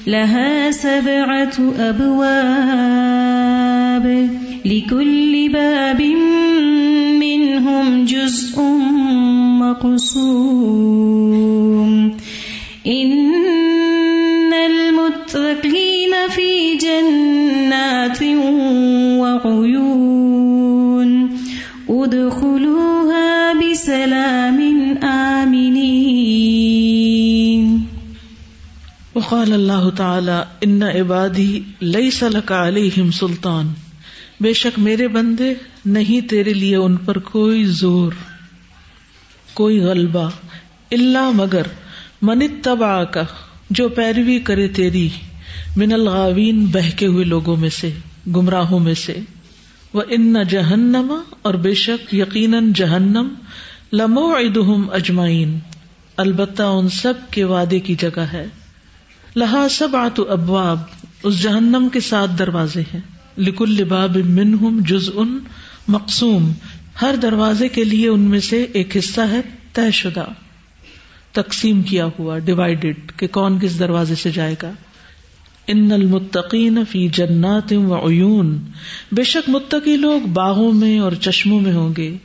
لها سبعة أبواب لكل باب من منهم جزء مقسوم. إن المتقين في جنات وعيون. ادخلوها بسلام آمنين. وقال اللہ تعالی ان عبادی ليس لك عليهم سلطان. بے شک میرے بندے نہیں تیرے لیے ان پر کوئی زور، کوئی غلبہ اللہ مگر من تبا کا جو پیروی کرے تیری، من الغاوین بہکے ہوئے لوگوں میں سے، گمراہوں میں سے۔ وہ ان جہنم، اور بے شک یقیناً جہنم لمو ادہم اجمائین البتہ ان سب کے وعدے کی جگہ ہے۔ لہا سب آتو ابواب، اس جہنم کے ساتھ دروازے ہیں۔ لکل باب منہم جز ان مقصوم ہر دروازے کے لیے ان میں سے ایک حصہ ہے طے شدہ۔ تقسیم کیا ہوا ڈیوائڈیڈ کہ کون کس دروازے سے جائے گا۔ ان المتقین فی جنات و عیون، بے شک متقی لوگ باغوں میں اور چشموں میں ہوں گے۔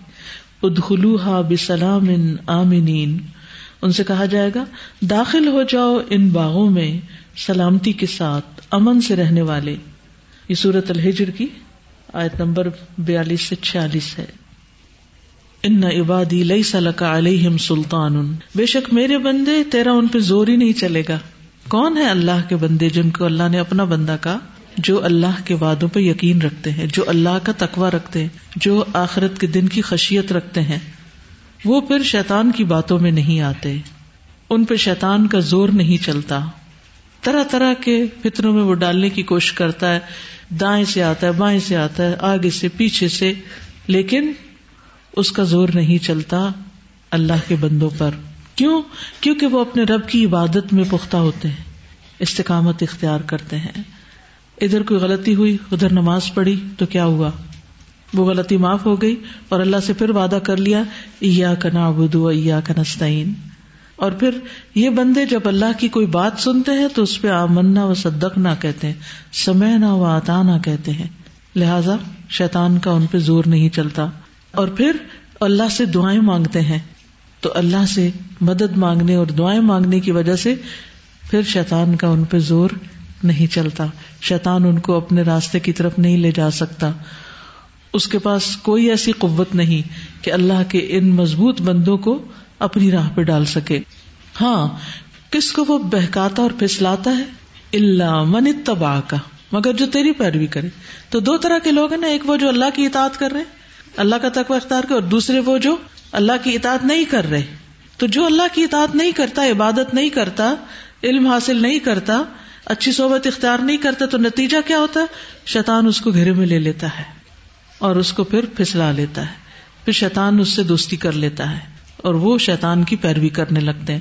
ادخلوها بسلام آمنین۔ ان سے کہا جائے گا، داخل ہو جاؤ ان باغوں میں سلامتی کے ساتھ، امن سے رہنے والے۔ یہ سورت الحجر کی آیت نمبر بیالیس سے چھیالیس ہے۔ ان عبادی لئی سلکا علیہم سلطان۔ بے شک میرے بندے، تیرا ان پہ زور ہی نہیں چلے گا۔ کون ہے اللہ کے بندے جن کو اللہ نے اپنا بندہ کا جو اللہ کے وعدوں پہ یقین رکھتے ہیں، جو اللہ کا تقوا رکھتے ہیں، جو آخرت کے دن کی خشیت رکھتے ہیں۔ وہ پھر شیطان کی باتوں میں نہیں آتے۔ ان پہ شیطان کا زور نہیں چلتا۔ طرح طرح کے فطروں میں وہ ڈالنے کی کوشش کرتا ہے۔ دائیں سے آتا ہے، بائیں سے آتا ہے، آگے سے، پیچھے سے، لیکن اس کا زور نہیں چلتا اللہ کے بندوں پر۔ کیوں؟ کیونکہ وہ اپنے رب کی عبادت میں پختہ ہوتے ہیں، استقامت اختیار کرتے ہیں۔ ادھر کوئی غلطی ہوئی، ادھر نماز پڑھی، تو کیا ہوا؟ وہ غلطی معاف ہو گئی اور اللہ سے پھر وعدہ کر لیا ایا کا نابو ایا کا نستعین اور پھر یہ بندے جب اللہ کی کوئی بات سنتے ہیں تو اس پہ آمنا و صدق نہ کہتے ہیں سمے نہ و آتا نہ کہتے ہیں۔ لہذا شیطان کا ان پہ زور نہیں چلتا۔ اور پھر اللہ سے دعائیں مانگتے ہیں۔ تو اللہ سے مدد مانگنے اور دعائیں مانگنے کی وجہ سے پھر شیطان کا ان پہ زور نہیں چلتا۔ شیطان ان کو اپنے راستے کی طرف نہیں لے جا سکتا۔ اس کے پاس کوئی ایسی قوت نہیں کہ اللہ کے ان مضبوط بندوں کو اپنی راہ پہ ڈال سکے۔ ہاں کس کو وہ بہکاتا اور پھسلاتا ہے؟ اللہ من تباہ کا مگر جو تیری پیروی کرے۔ تو دو طرح کے لوگ ہیں نا، ایک وہ جو اللہ کی اطاعت کر رہے اللہ کا تقوی اختیار کر اور دوسرے وہ جو اللہ کی اطاعت نہیں کر رہے۔ تو جو اللہ کی اطاعت نہیں کرتا، عبادت نہیں کرتا، علم حاصل نہیں کرتا، اچھی صحبت اختیار نہیں کرتا، تو نتیجہ کیا ہوتا؟ ہے شیطان اس کو گھیرے میں لے لیتا ہے اور اس کو پھر پھسلا لیتا ہے۔ پھر شیطان اس سے دوستی کر لیتا ہے۔ اور وہ شیطان کی پیروی کرنے لگتے ہیں۔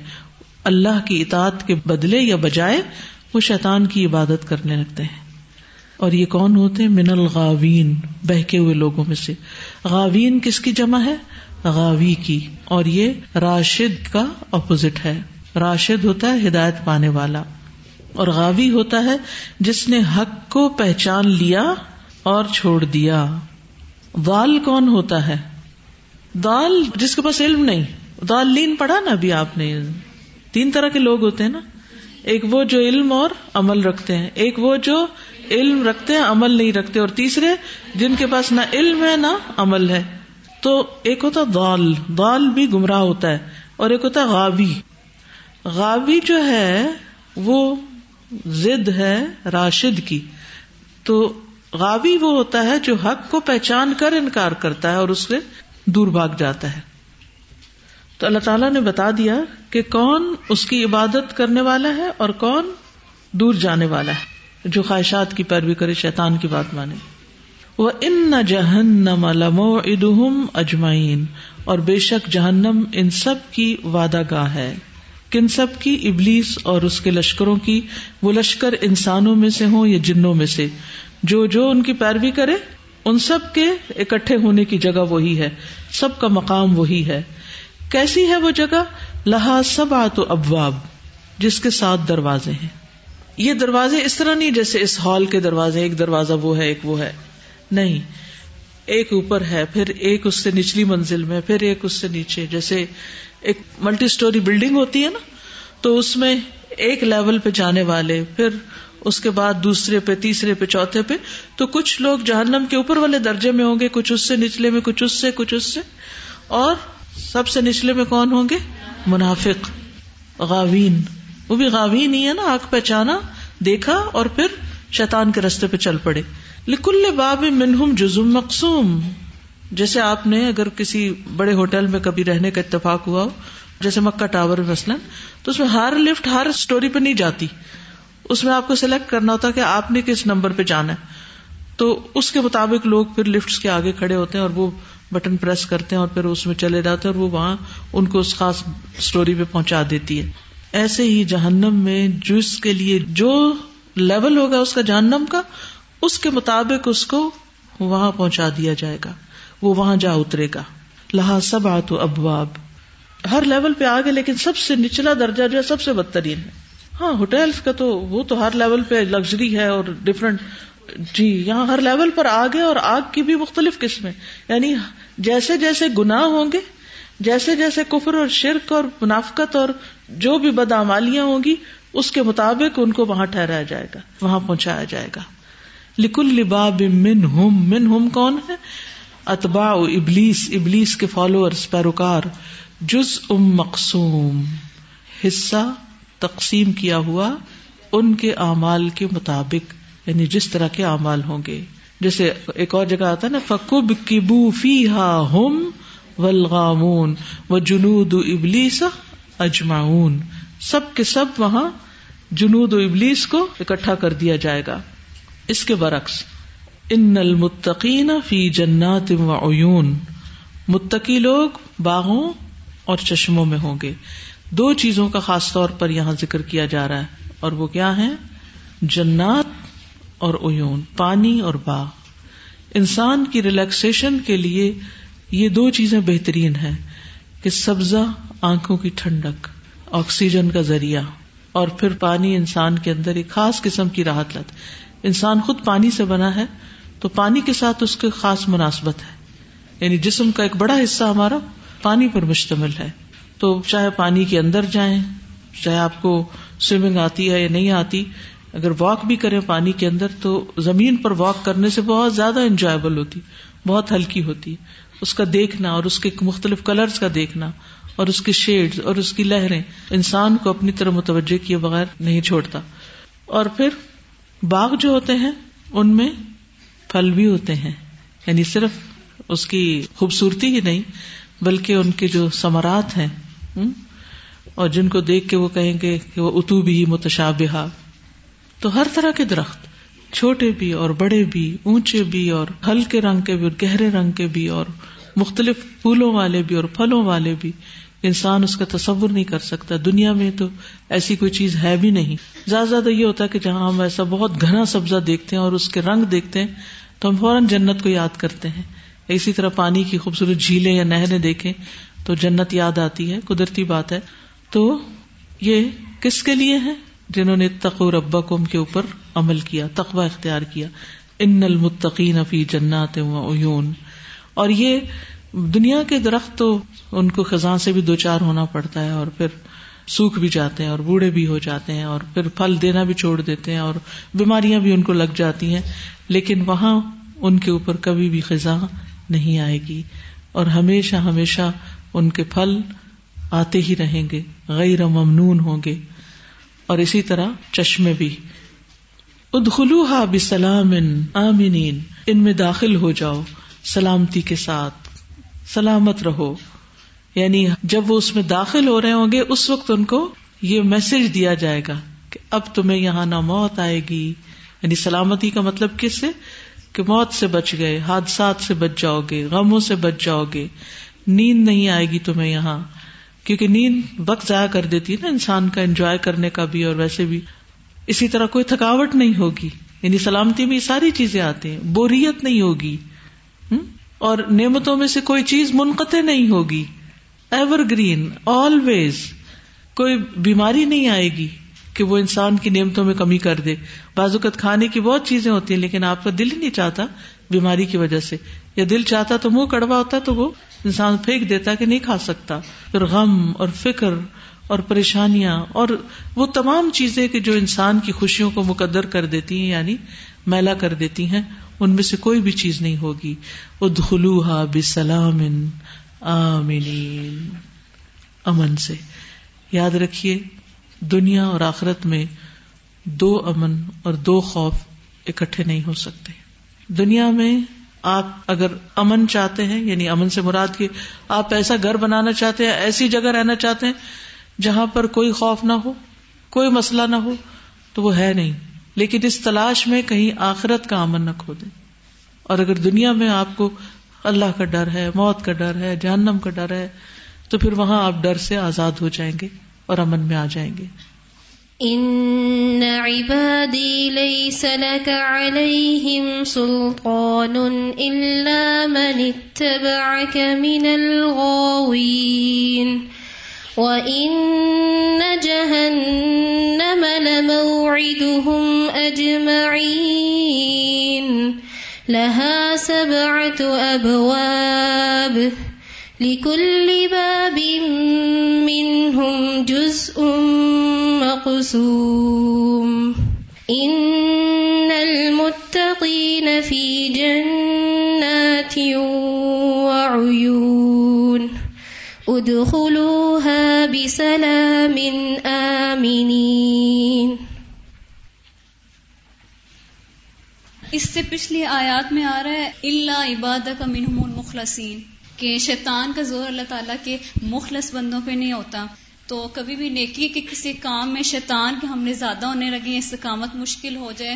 اللہ کی اطاعت کے بدلے یا بجائے وہ شیطان کی عبادت کرنے لگتے ہیں۔ اور یہ کون ہوتے ہیں؟ من الغاوین، بہکے ہوئے لوگوں میں سے۔ غاوین کس کی جمع ہے؟ غاوی کی۔ اور یہ راشد کا اپوزٹ ہے۔ راشد ہوتا ہے ہدایت پانے والا۔ اور غاوی ہوتا ہے جس نے حق کو پہچان لیا اور چھوڑ دیا۔ دال کون ہوتا ہے؟ دال جس کے پاس علم نہیں، دال لین پڑھا نا ابھی آپ نے۔ تین طرح کے لوگ ہوتے ہیں نا۔ ایک وہ جو علم اور عمل رکھتے ہیں، ایک وہ جو علم رکھتے ہیں، عمل نہیں رکھتے، اور تیسرے جن کے پاس نہ علم ہے نہ عمل ہے۔ تو ایک ہوتا دال دال بھی گمراہ ہوتا ہے، اور ایک ہوتا غابی غابی جو ہے وہ زد ہے راشد کی۔ تو غابی وہ ہوتا ہے جو حق کو پہچان کر انکار کرتا ہے اور اس سے دور بھاگ جاتا ہے۔ تو اللہ تعالیٰ نے بتا دیا کہ کون اس کی عبادت کرنے والا ہے اور کون دور جانے والا ہے، جو خواہشات کی پیروی کرے، شیطان کی بات مانے۔ وہ ان نہ جہنم ادہم اجمائین اور بے شک جہنم ان سب کی وعدہ گاہ ہے۔ کن سب کی؟ ابلیس اور اس کے لشکروں کی۔ وہ لشکر انسانوں میں سے ہوں یا جنوں میں سے۔ جو جو ان کی پیروی کرے ان سب کے اکٹھے ہونے کی جگہ وہی ہے، سب کا مقام وہی ہے۔ کیسی ہے وہ جگہ؟ لہا سب آت ابواب، جس کے ساتھ دروازے ہیں۔ یہ دروازے اس طرح نہیں جیسے اس ہال کے دروازے، ایک دروازہ وہ ہے، ایک وہ ہے۔ نہیں، ایک اوپر ہے، پھر ایک اس سے نچلی منزل میں، پھر ایک اس سے نیچے۔ جیسے ایک ملٹی اسٹوری بلڈنگ ہوتی ہے نا، تو اس میں ایک لیول پہ جانے والے، پھر اس کے بعد دوسرے پہ، تیسرے پہ، چوتھے پہ، تو کچھ لوگ جہنم کے اوپر والے درجے میں ہوں گے، کچھ اس سے نچلے میں، کچھ اس سے، کچھ اس سے۔ اور سب سے نچلے میں کون ہوں گے؟ منافق، غاوین۔ وہ بھی غاوین ہی ہے نا آگ پہچانا، دیکھا اور پھر شیطان کے رستے پہ چل پڑے۔ لکل باب منہم جزم مقصوم جیسے آپ نے اگر کسی بڑے ہوٹل میں کبھی رہنے کا اتفاق ہوا ہو، جیسے مکہ ٹاور مثلاً، تو اس میں ہر لفٹ، ہر اسٹوری پہ نہیں جاتی۔ اس میں آپ کو سلیکٹ کرنا ہوتا کہ آپ نے کس نمبر پہ جانا ہے۔ تو اس کے مطابق لوگ پھر لفٹ کے آگے کھڑے ہوتے ہیں اور وہ بٹن پریس کرتے ہیں اور پھر اس میں چلے جاتے ہیں اور وہ وہاں ان کو اس خاص اسٹوری پہ پہنچا دیتی ہے۔ ایسے ہی جہنم میں جس کے لیے جو لیول ہوگا اس کا جہنم کا، اس کے مطابق اس کو وہاں پہنچا دیا جائے گا۔ وہ وہاں جا اترے گا۔ لہا سب آ تو ابواب۔ ہر لیول پہ آگے، لیکن سب سے نچلا درجہ جو ہے، سب سے بدترین ہے۔ ہاں ہوٹلس کا تو وہ تو ہر لیول پہ لگژری ہے اور ڈفرنٹ جی یہاں ہر لیول پر آگ ہے اور آگ کی بھی مختلف قسمیں۔ یعنی جیسے جیسے گناہ ہوں گے، جیسے جیسے کفر اور شرک اور منافقت اور جو بھی بدامالیاں ہوں گی، اس کے مطابق ان کو وہاں ٹھہرایا جائے گا، وہاں پہنچایا جائے گا۔ لکل لباب من ہم من ہم کون ہے؟ اتبا ابلیس ابلیس کے فالوور پیروکار جز ام مقصوم حصہ تقسیم کیا ہوا ان کے اعمال کے مطابق یعنی جس طرح کے اعمال ہوں گے۔ جیسے ایک اور جگہ آتا ہے نا فکب کبو فی ہا ہوم ولغامون و جنود ابلیس اجماؤن سب کے سب وہاں جنود و ابلیس کو اکٹھا کر دیا جائے گا۔ اس کے برعکس ان المتقین فی جنات و عیون متقی لوگ باغوں اور چشموں میں ہوں گے۔ دو چیزوں کا خاص طور پر یہاں ذکر کیا جا رہا ہے اور وہ کیا ہے جنات اور اویون پانی اور باغ۔ انسان کی ریلیکسیشن کے لیے یہ دو چیزیں بہترین ہیں کہ سبزہ آنکھوں کی ٹھنڈک، آکسیجن کا ذریعہ۔ اور پھر پانی انسان کے اندر ایک خاص قسم کی راحت لت۔ انسان خود پانی سے بنا ہے تو پانی کے ساتھ اس کی خاص مناسبت ہے۔ یعنی جسم کا ایک بڑا حصہ ہمارا پانی پر مشتمل ہے۔ تو چاہے پانی کے اندر جائیں، چاہے آپ کو سوئمنگ آتی ہے یا نہیں آتی، اگر واک بھی کریں پانی کے اندر تو زمین پر واک کرنے سے بہت زیادہ انجوائبل ہوتی، بہت ہلکی ہوتی۔ اس کا دیکھنا اور اس کے مختلف کلرز کا دیکھنا اور اس کے شیڈ اور اس کی لہریں، انسان کو اپنی طرح متوجہ کیے بغیر نہیں چھوڑتا۔ اور پھر باغ جو ہوتے ہیں، ان میں پھل بھی ہوتے ہیں۔ یعنی صرف اس کی خوبصورتی ہی نہیں، بلکہ ان کے جو سمرات ہیں اور جن کو دیکھ کے وہ کہیں گے کہ وہ اتو بھی متشابہ تو ہر طرح کے درخت، چھوٹے بھی اور بڑے بھی، اونچے بھی اور ہلکے رنگ کے بھی اور گہرے رنگ کے بھی اور مختلف پھولوں والے بھی اور پھلوں والے بھی۔ انسان اس کا تصور نہیں کر سکتا۔ دنیا میں تو ایسی کوئی چیز ہے بھی نہیں۔ زیادہ زیادہ یہ ہوتا ہے کہ جہاں ہم ایسا بہت گھنا سبزہ دیکھتے ہیں اور اس کے رنگ دیکھتے ہیں، تو ہم فوراً جنت کو یاد کرتے ہیں۔ اسی طرح پانی کی خوبصورت جھیلیں یا نہریں دیکھیں۔ تو جنت یاد آتی ہے، قدرتی بات ہے۔ تو یہ کس کے لیے ہے؟ جنہوں نے تقو ربا کم کے اوپر عمل کیا تقوا اختیار کیا۔ ان المتقین فی جنات و عیون۔ اور یہ دنیا کے درخت تو ان کو خزاں سے بھی دو چار ہونا پڑتا ہے اور پھر سوکھ بھی جاتے ہیں اور بوڑھے بھی ہو جاتے ہیں اور پھر پھل دینا بھی چھوڑ دیتے ہیں اور بیماریاں بھی ان کو لگ جاتی ہیں۔ لیکن وہاں ان کے اوپر کبھی بھی خزاں نہیں آئے گی۔ اور ہمیشہ ہمیشہ ان کے پھل آتے ہی رہیں گے، غیر ممنون ہوں گے۔ اور اسی طرح چشمے بھی۔ ادخلوہا بسلام آمینین ان میں داخل ہو جاؤ، سلامتی کے ساتھ، سلامت رہو۔ یعنی جب وہ اس میں داخل ہو رہے ہوں گے، اس وقت ان کو یہ میسج دیا جائے گا کہ اب تمہیں یہاں نہ موت آئے گی۔ یعنی سلامتی کا مطلب کس سے؟ کہ موت سے بچ گئے، حادثات سے بچ جاؤ گے، غموں سے بچ جاؤ گے۔ نیند نہیں آئے گی تمہیں یہاں۔ کیونکہ نیند وقت ضائع کر دیتی ہے نا انسان کا انجوائے کرنے کا بھی اور ویسے بھی۔ اسی طرح کوئی تھکاوٹ نہیں ہوگی۔ یعنی سلامتی میں ساری چیزیں آتی ہیں۔ بوریت نہیں ہوگی۔ اور نعمتوں میں سے کوئی چیز منقطع نہیں ہوگی۔ ایور گرین آلویز کوئی بیماری نہیں آئے گی۔ کہ وہ انسان کی نعمتوں میں کمی کر دے۔ بازوقت کھانے کی بہت چیزیں ہوتی ہیں، لیکن آپ کا دل ہی نہیں چاہتا بیماری کی وجہ سے۔ یا دل چاہتا تو منہ کڑوا ہوتا تو وہ انسان پھینک دیتا کہ نہیں کھا سکتا۔ پھر غم اور فکر اور پریشانیاں اور وہ تمام چیزیں کہ جو انسان کی خوشیوں کو مقدر کر دیتی ہیں یعنی میلا کر دیتی ہیں، ان میں سے کوئی بھی چیز نہیں ہوگی۔ ادخلوہا بسلام آمنین۔ امن سے۔ یاد رکھیے دنیا اور آخرت میں دو امن اور دو خوف اکٹھے نہیں ہو سکتے۔ دنیا میں آپ اگر امن چاہتے ہیں یعنی امن سے مراد کی آپ ایسا گھر بنانا چاہتے ہیں، ایسی جگہ رہنا چاہتے ہیں جہاں پر کوئی خوف نہ ہو، کوئی مسئلہ نہ ہو، تو وہ ہے نہیں۔ لیکن اس تلاش میں کہیں آخرت کا امن نہ کھو دیں اور اگر دنیا میں آپ کو اللہ کا ڈر ہے، موت کا ڈر ہے، جہنم کا ڈر ہے، تو پھر وہاں آپ ڈر سے آزاد ہو جائیں گے۔ اور امن میں آ جائیں گے۔ ان عبادی لیس لك عليهم سلطان الا من اتبعك من الغاوين وان جهنم لموعدهم اجمعين لها سبعه ابواب لكل باب منهم جزء مقسوم. إن المتقين في جنات وعيون. ادخلوها بسلام آمنين. اس سے پچھلی آیات میں آ رہا ہے اللہ عبادت کا منہم المخلصین کہ شیطان کا زور اللہ تعالیٰ کے مخلص بندوں پہ نہیں ہوتا۔ تو کبھی بھی نیکی کے کسی کام میں شیطان کے ہم نے زیادہ ہونے لگے استقامت مشکل ہو جائے۔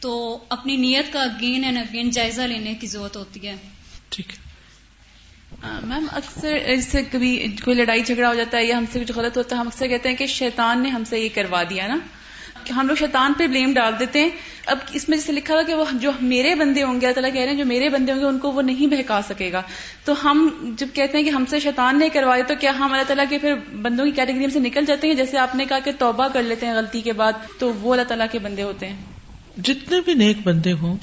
تو اپنی نیت کا اگین اینڈ اگین جائزہ لینے کی ضرورت ہوتی ہے۔ ٹھیک ہے۔ میم اکثر اس سے کبھی کوئی لڑائی جھگڑا ہو جاتا ہے یا ہم سے کچھ غلط ہوتا ہے ہم اکثر کہتے ہیں کہ شیطان نے ہم سے یہ کروا دیا نا۔ ہم لوگ شیطان پہ بلیم ڈال دیتے ہیں۔ اب اس میں جیسے لکھا ہوا کہ وہ جو میرے بندے ہوں گے، اللہ تعالیٰ کہہ رہے ہیں جو میرے بندے ہوں گے، ان کو وہ نہیں بہکا سکے گا۔ تو ہم جب کہتے ہیں کہ ہم سے شیطان نہیں کروائے تو کیا ہم اللہ تعالیٰ کے پھر بندوں کی کیٹیگری سے نکل جاتے ہیں؟ جیسے آپ نے کہا کہ توبہ کر لیتے ہیں غلطی کے بعد، تو وہ اللہ تعالیٰ کے بندے ہوتے ہیں۔ جتنے بھی نیک بندے ہوں،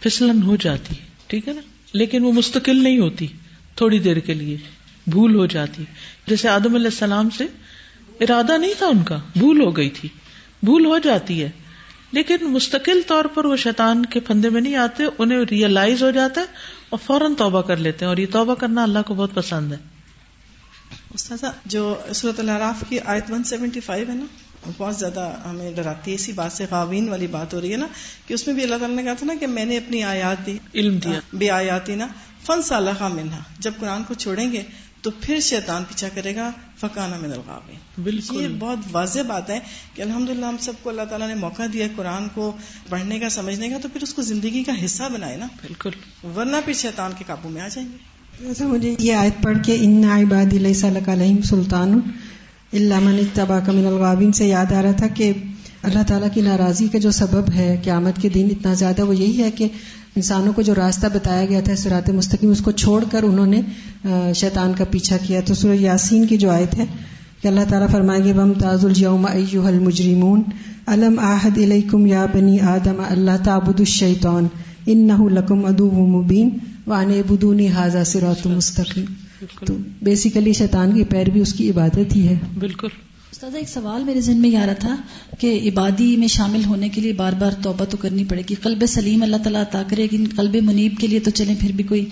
پھسلن ہو جاتی، ٹھیک ہے نا؟ لیکن وہ مستقل نہیں ہوتی، تھوڑی دیر کے لیے بھول ہو جاتی۔ جیسے آدم علیہ السلام سے ارادہ نہیں تھا ان کا، بھول ہو گئی تھی۔ بھول ہو جاتی ہے۔ لیکن مستقل طور پر وہ شیطان کے پھندے میں نہیں آتے انہیں ریئلائز ہو جاتا ہے اور فوراً توبہ کر لیتے ہیں۔ اور یہ توبہ کرنا اللہ کو بہت پسند ہے۔ استاذہ جو صورت العراف کی آیت 175 ہے نا بہت زیادہ ہمیں ڈراتی ہے۔ اسی بات سے غاوین والی بات ہو رہی ہے نا کہ اس میں بھی اللہ تعالیٰ نے کہا تھا نا کہ میں نے اپنی آیات دی۔ علم دیا۔ بے آیاتی نا فن سالہ منہا۔ جب قرآن کو چھوڑیں گے تو پھر شیطان پیچھا کرے گا فکانہ من الغابین بالکل۔ یہ بہت واضح بات ہے کہ الحمد للہ ہم سب کو اللہ تعالیٰ نے موقع دیا قرآن کو پڑھنے کا سمجھنے کا تو پھر اس کو زندگی کا حصہ بنائے نا۔ بالکل۔ ورنہ پھر شیطان کے قابو میں آ جائیں گے۔ ویسے مجھے یہ آیت پڑھ کے ان عباد علیہ سلطان اللہ من اتبا کا من الغابین سے یاد آ رہا تھا کہ اللہ تعالیٰ کی ناراضی کا جو سبب ہے قیامت کے دن اتنا زیادہ وہ یہی ہے کہ انسانوں کو جو راستہ بتایا گیا تھا سرات مستقیم، اس کو چھوڑ کر انہوں نے شیطان کا پیچھا کیا۔ تو سورہ یاسین کی جو آیت ہے، کہ اللہ تعالیٰ فرمائیں گے بم تاز الجوم ایوہ المجرمون۔ علم آحد علیکم یا بنی آدم اللہ تعبد الشیطان انہو لکم ادو مبین وان بدونی حاضہ سرات مستقیم تو بیسیکلی شیطان کی پیر بھی اس کی عبادت ہی ہے۔ بالکل۔ استاد ایک سوال میرے ذہن میں یہ آ رہا تھا کہ عبادی میں شامل ہونے کے لیے بار بار توبہ تو کرنی پڑے گی۔ قلب سلیم اللہ تعالیٰ عطا کرے گی۔ قلب منیب کے لیے تو چلیں پھر بھی کوئی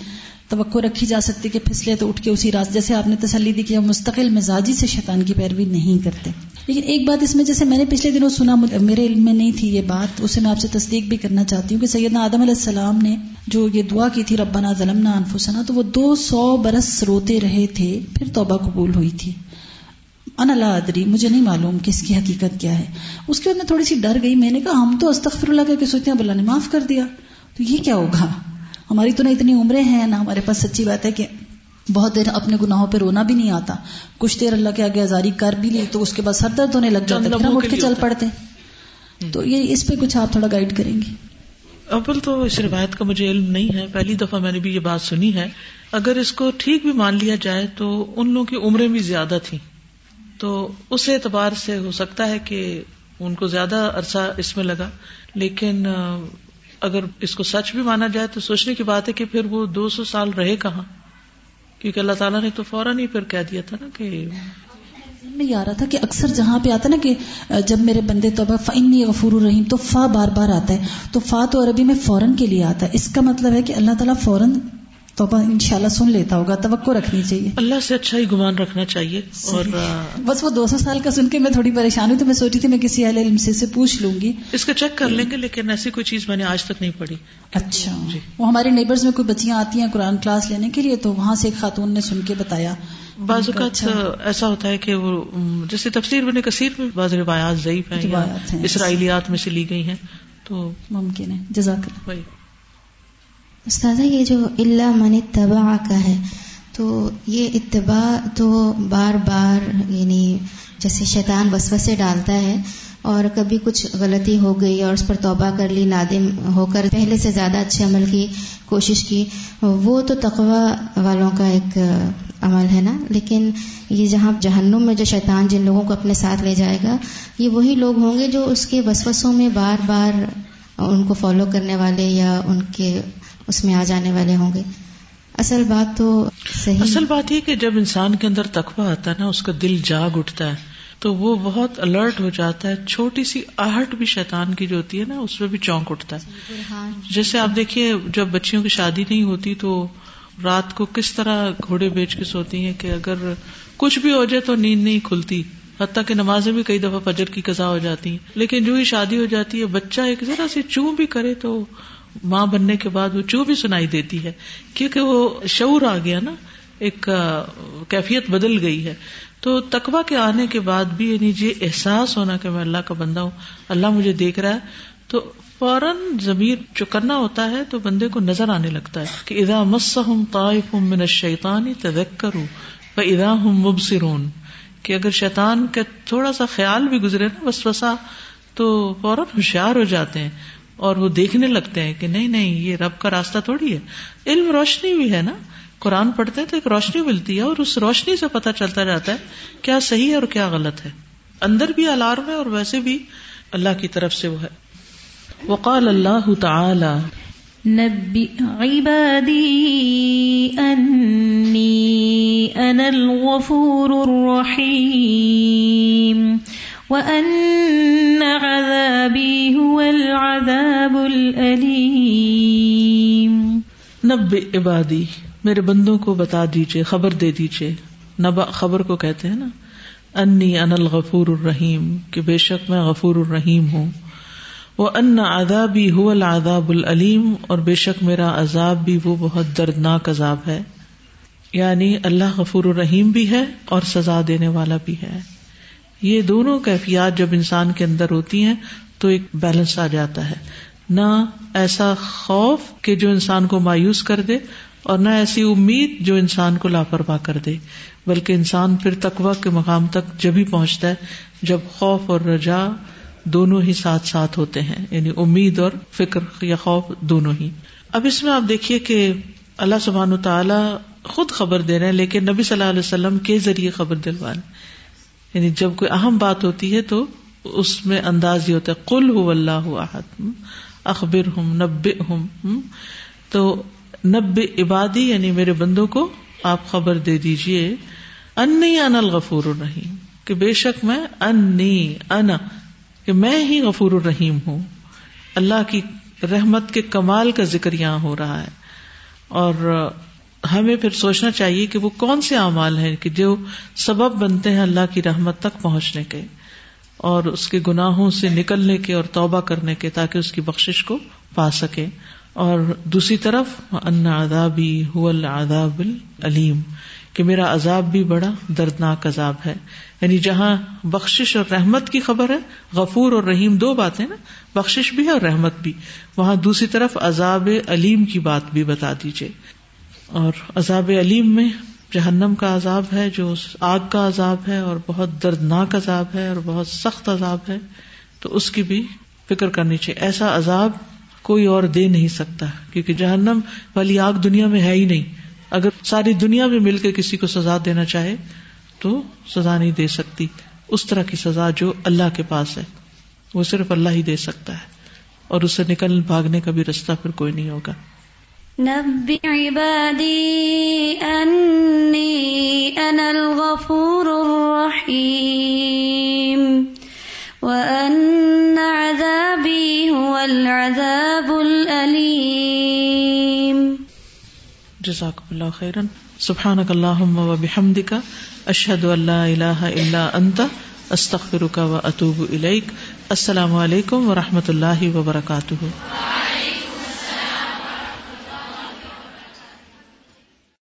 توقع رکھی جا سکتی کہ پھسلے تو اٹھ کے اسی راست جیسے آپ نے تسلی دی کہ ہم مستقل مزاجی سے شیطان کی پیروی نہیں کرتے۔ لیکن ایک بات اس میں، جیسے میں نے پچھلے دنوں سنا، میرے علم میں نہیں تھی یہ بات، اسے میں آپ سے تصدیق بھی کرنا چاہتی ہوں کہ سیدنا آدم علیہ السلام نے جو یہ دعا کی تھی، ربنا ظلمنا انفسنا، تو وہ دو سو برس روتے رہے تھے، پھر توبہ قبول ہوئی تھی۔ ان اللہ ادری مجھے نہیں معلوم کہ اس کی حقیقت کیا ہے۔ اس کے بعد میں تھوڑی سی ڈر گئی میں نے کہا ہم تو استغفر اللہ کہ سوچتے ہیں اللہ نے معاف کر دیا۔ تو یہ کیا ہوگا؟ ہماری تو نہ اتنی عمریں ہیں نہ ہمارے پاس سچی بات ہے کہ بہت دیر اپنے گناہوں پہ رونا بھی نہیں آتا۔ کچھ دیر اللہ کے آگے آزاری کر بھی لی تو اس کے بعد سر درد ہونے لگ جاتا ہم اٹھ کے چل پڑتے تو یہ اس پہ کچھ آپ تھوڑا گائیڈ کریں گے۔ اول تو اس روایت کا مجھے علم نہیں ہے۔ پہلی دفعہ میں نے بھی یہ بات سنی ہے۔ اگر اس کو ٹھیک بھی مان لیا جائے تو ان لوگوں کی عمریں بھی زیادہ تھیں۔ تو اس اعتبار سے ہو سکتا ہے کہ ان کو زیادہ عرصہ اس میں لگا، لیکن اگر اس کو سچ بھی مانا جائے تو سوچنے کی بات ہے کہ پھر وہ دو سو سال رہے کہاں؟ کیونکہ اللہ تعالیٰ نے تو فوراً ہی پھر کہہ دیا تھا نا کہ میں یہ آ رہا تھا کہ اکثر جہاں پہ آتا نا کہ جب میرے بندے تو فنی غفور الرحیم تو فا بار بار آتا ہے۔ تو فا تو عربی میں فوراً کے لیے آتا ہے۔ اس کا مطلب ہے کہ اللہ تعالیٰ فوراً توبہ ان شاء اللہ سن لیتا ہوگا توقع رکھنی چاہیے۔ اللہ سے اچھا ہی گمان رکھنا چاہیے اور بس وہ دو سو سال کا سن کے میں تھوڑی پریشان ہوں تو میں سوچی تھی میں کسی اہل علم سے پوچھ لوں گی۔ اس کا چیک کر لیں گے لیکن ایسی کوئی چیز میں نے آج تک نہیں پڑھی۔ اچھا۔ جی۔ وہ ہمارے نیبرز میں کوئی بچیاں آتی ہیں قرآن کلاس لینے کے لیے تو وہاں سے ایک خاتون نے سن کے بتایا۔ بعض اوقات اچھا۔ ایسا ہوتا ہے کہ وہ جیسے تفسیر بنے کثیر میں بعض روایات ضعیف ہیں اسرائیلیات میں سے لی گئی ہیں تو ممکن ہے۔ جزاک اللہ۔ استاذہ، یہ جو اللہ من اتباع کا ہے، تو یہ اتباع تو بار بار یعنی جیسے شیطان وسوسے ڈالتا ہے اور کبھی کچھ غلطی ہو گئی اور اس پر توبہ کر لی، نادم ہو کر پہلے سے زیادہ اچھے عمل کی کوشش کی، وہ تو تقوی والوں کا ایک عمل ہے نا؟ لیکن یہ جہاں جہنم میں جو شیطان جن لوگوں کو اپنے ساتھ لے جائے گا، یہ وہی لوگ ہوں گے جو اس کے وسوسوں میں بار بار ان کو فالو کرنے والے یا ان کے اس میں آ جانے والے ہوں گے۔ اصل بات تو صحیح اصل بات یہ کہ جب انسان کے اندر تقوی آتا ہے نا، اس کا دل جاگ اٹھتا ہے، تو وہ بہت الرٹ ہو جاتا ہے۔ چھوٹی سی آہٹ بھی شیطان کی جو ہوتی ہے نا، اس میں بھی چونک اٹھتا ہے۔ جیسے آپ دیکھیے، جب بچیوں کی شادی نہیں ہوتی تو رات کو کس طرح گھوڑے بیچ کے سوتی ہیں کہ اگر کچھ بھی ہو جائے تو نیند نہیں کھلتی۔ حتیٰ کہ نمازیں بھی کئی دفعہ فجر کی قزا ہو جاتی ہیں۔ لیکن جو ہی شادی ہو جاتی ہے، بچہ ایک ذرا سی چوں بھی کرے تو ماں بننے کے بعد وہ چو بھی سنائی دیتی ہے۔ کیونکہ وہ شعور آ گیا نا، ایک کیفیت بدل گئی ہے۔ تو تقوا کے آنے کے بعد بھی یعنی یہ احساس ہونا کہ میں اللہ کا بندہ ہوں، اللہ مجھے دیکھ رہا ہے۔ تو فوراً ضمیر جو کرنا ہوتا ہے تو بندے کو نظر آنے لگتا ہے کہ ادا مس طائف ہوں من شیتانی تدک کروں ادا ہوں مبصرون۔ کہ اگر شیطان کا تھوڑا سا خیال بھی گزرے نا بس وسا تو فوراً ہوشیار ہو جاتے ہیں اور وہ دیکھنے لگتے ہیں کہ نہیں نہیں، یہ رب کا راستہ تھوڑی ہے۔ علم روشنی بھی ہے نا۔ قرآن پڑھتے ہیں تو ایک روشنی ملتی ہے اور اس روشنی سے پتا چلتا جاتا ہے کیا صحیح ہے اور کیا غلط ہے۔ اندر بھی الارم ہے اور ویسے بھی اللہ کی طرف سے وہ ہے۔ وقال اللہ تعالی نبی عبادی انی انا الغفور الرحیم وَأَنَّ عَذَابِي هُوَ الْعَذَابُ الْأَلِيمُ نب عبادی، میرے بندوں کو بتا دیجیے، خبر دے دیجیے۔ نبا خبر کو کہتے ہیں نا، انی ان الغفور الرحیم، کہ بے شک میں غفور الرحیم ہوں۔ وہ ان عذابی هو العذاب العلیم اور بے شک میرا عذاب بھی وہ بہت دردناک عذاب ہے۔ یعنی اللہ غفور الرحیم بھی ہے اور سزا دینے والا بھی ہے۔ یہ دونوں کیفیات جب انسان کے اندر ہوتی ہیں تو ایک بیلنس آ جاتا ہے۔ نہ ایسا خوف کہ جو انسان کو مایوس کر دے اور نہ ایسی امید جو انسان کو لاپرواہ کر دے۔ بلکہ انسان پھر تقوا کے مقام تک جب ہی پہنچتا ہے جب خوف اور رجا دونوں ہی ساتھ ساتھ ہوتے ہیں یعنی امید اور فکر یا خوف دونوں ہی۔ اب اس میں آپ دیکھیے کہ اللہ سبحان تعالیٰ خود خبر دے رہے ہیں، لیکن نبی صلی اللہ علیہ وسلم کے ذریعے خبر دلوان یعنی جب کوئی اہم بات ہوتی ہے تو اس میں انداز یہ ہوتا ہے۔ کل ہو اللہ احد اخبر ہوں نب ہوں تو نب عبادی یعنی میرے بندوں کو آپ خبر دے دیجیے انی ان الغفور الرحیم، کہ بے شک میں انی ان کہ میں ہی غفور الرحیم ہوں۔ اللہ کی رحمت کے کمال کا ذکر یہاں ہو رہا ہے۔ اور ہمیں پھر سوچنا چاہیے کہ وہ کون سے اعمال ہیں کہ جو سبب بنتے ہیں اللہ کی رحمت تک پہنچنے کے اور اس کے گناہوں سے نکلنے کے اور توبہ کرنے کے تاکہ اس کی بخش کو پا سکے۔ اور دوسری طرف ان العذاب العلیم کہ میرا عذاب بھی بڑا دردناک عذاب ہے۔ یعنی جہاں بخشش اور رحمت کی خبر ہے، غفور اور رحیم دو باتیں نا، بخشش بھی ہے اور رحمت بھی۔ وہاں دوسری طرف عذاب علیم کی بات بھی بتا دیجیے اور عذاب علیم میں جہنم کا عذاب ہے، جو آگ کا عذاب ہے، اور بہت دردناک عذاب ہے، اور بہت سخت عذاب ہے۔ تو اس کی بھی فکر کرنی چاہیے۔ ایسا عذاب کوئی اور دے نہیں سکتا، کیونکہ جہنم والی آگ دنیا میں ہے ہی نہیں۔ اگر ساری دنیا بھی مل کے کسی کو سزا دینا چاہے تو سزا نہیں دے سکتی۔ اس طرح کی سزا جو اللہ کے پاس ہے وہ صرف اللہ ہی دے سکتا ہے۔ اور اسے نکل بھاگنے کا بھی رستہ پھر کوئی نہیں ہوگا۔ الغفور هو العذاب الأليم۔ جزاكم الله خيرا سبحان اللہ وبحمدك اشهد ان لا اله الا انت استغفرك واتوب اليك السلام علیکم و رحمۃ اللہ وبرکاتہ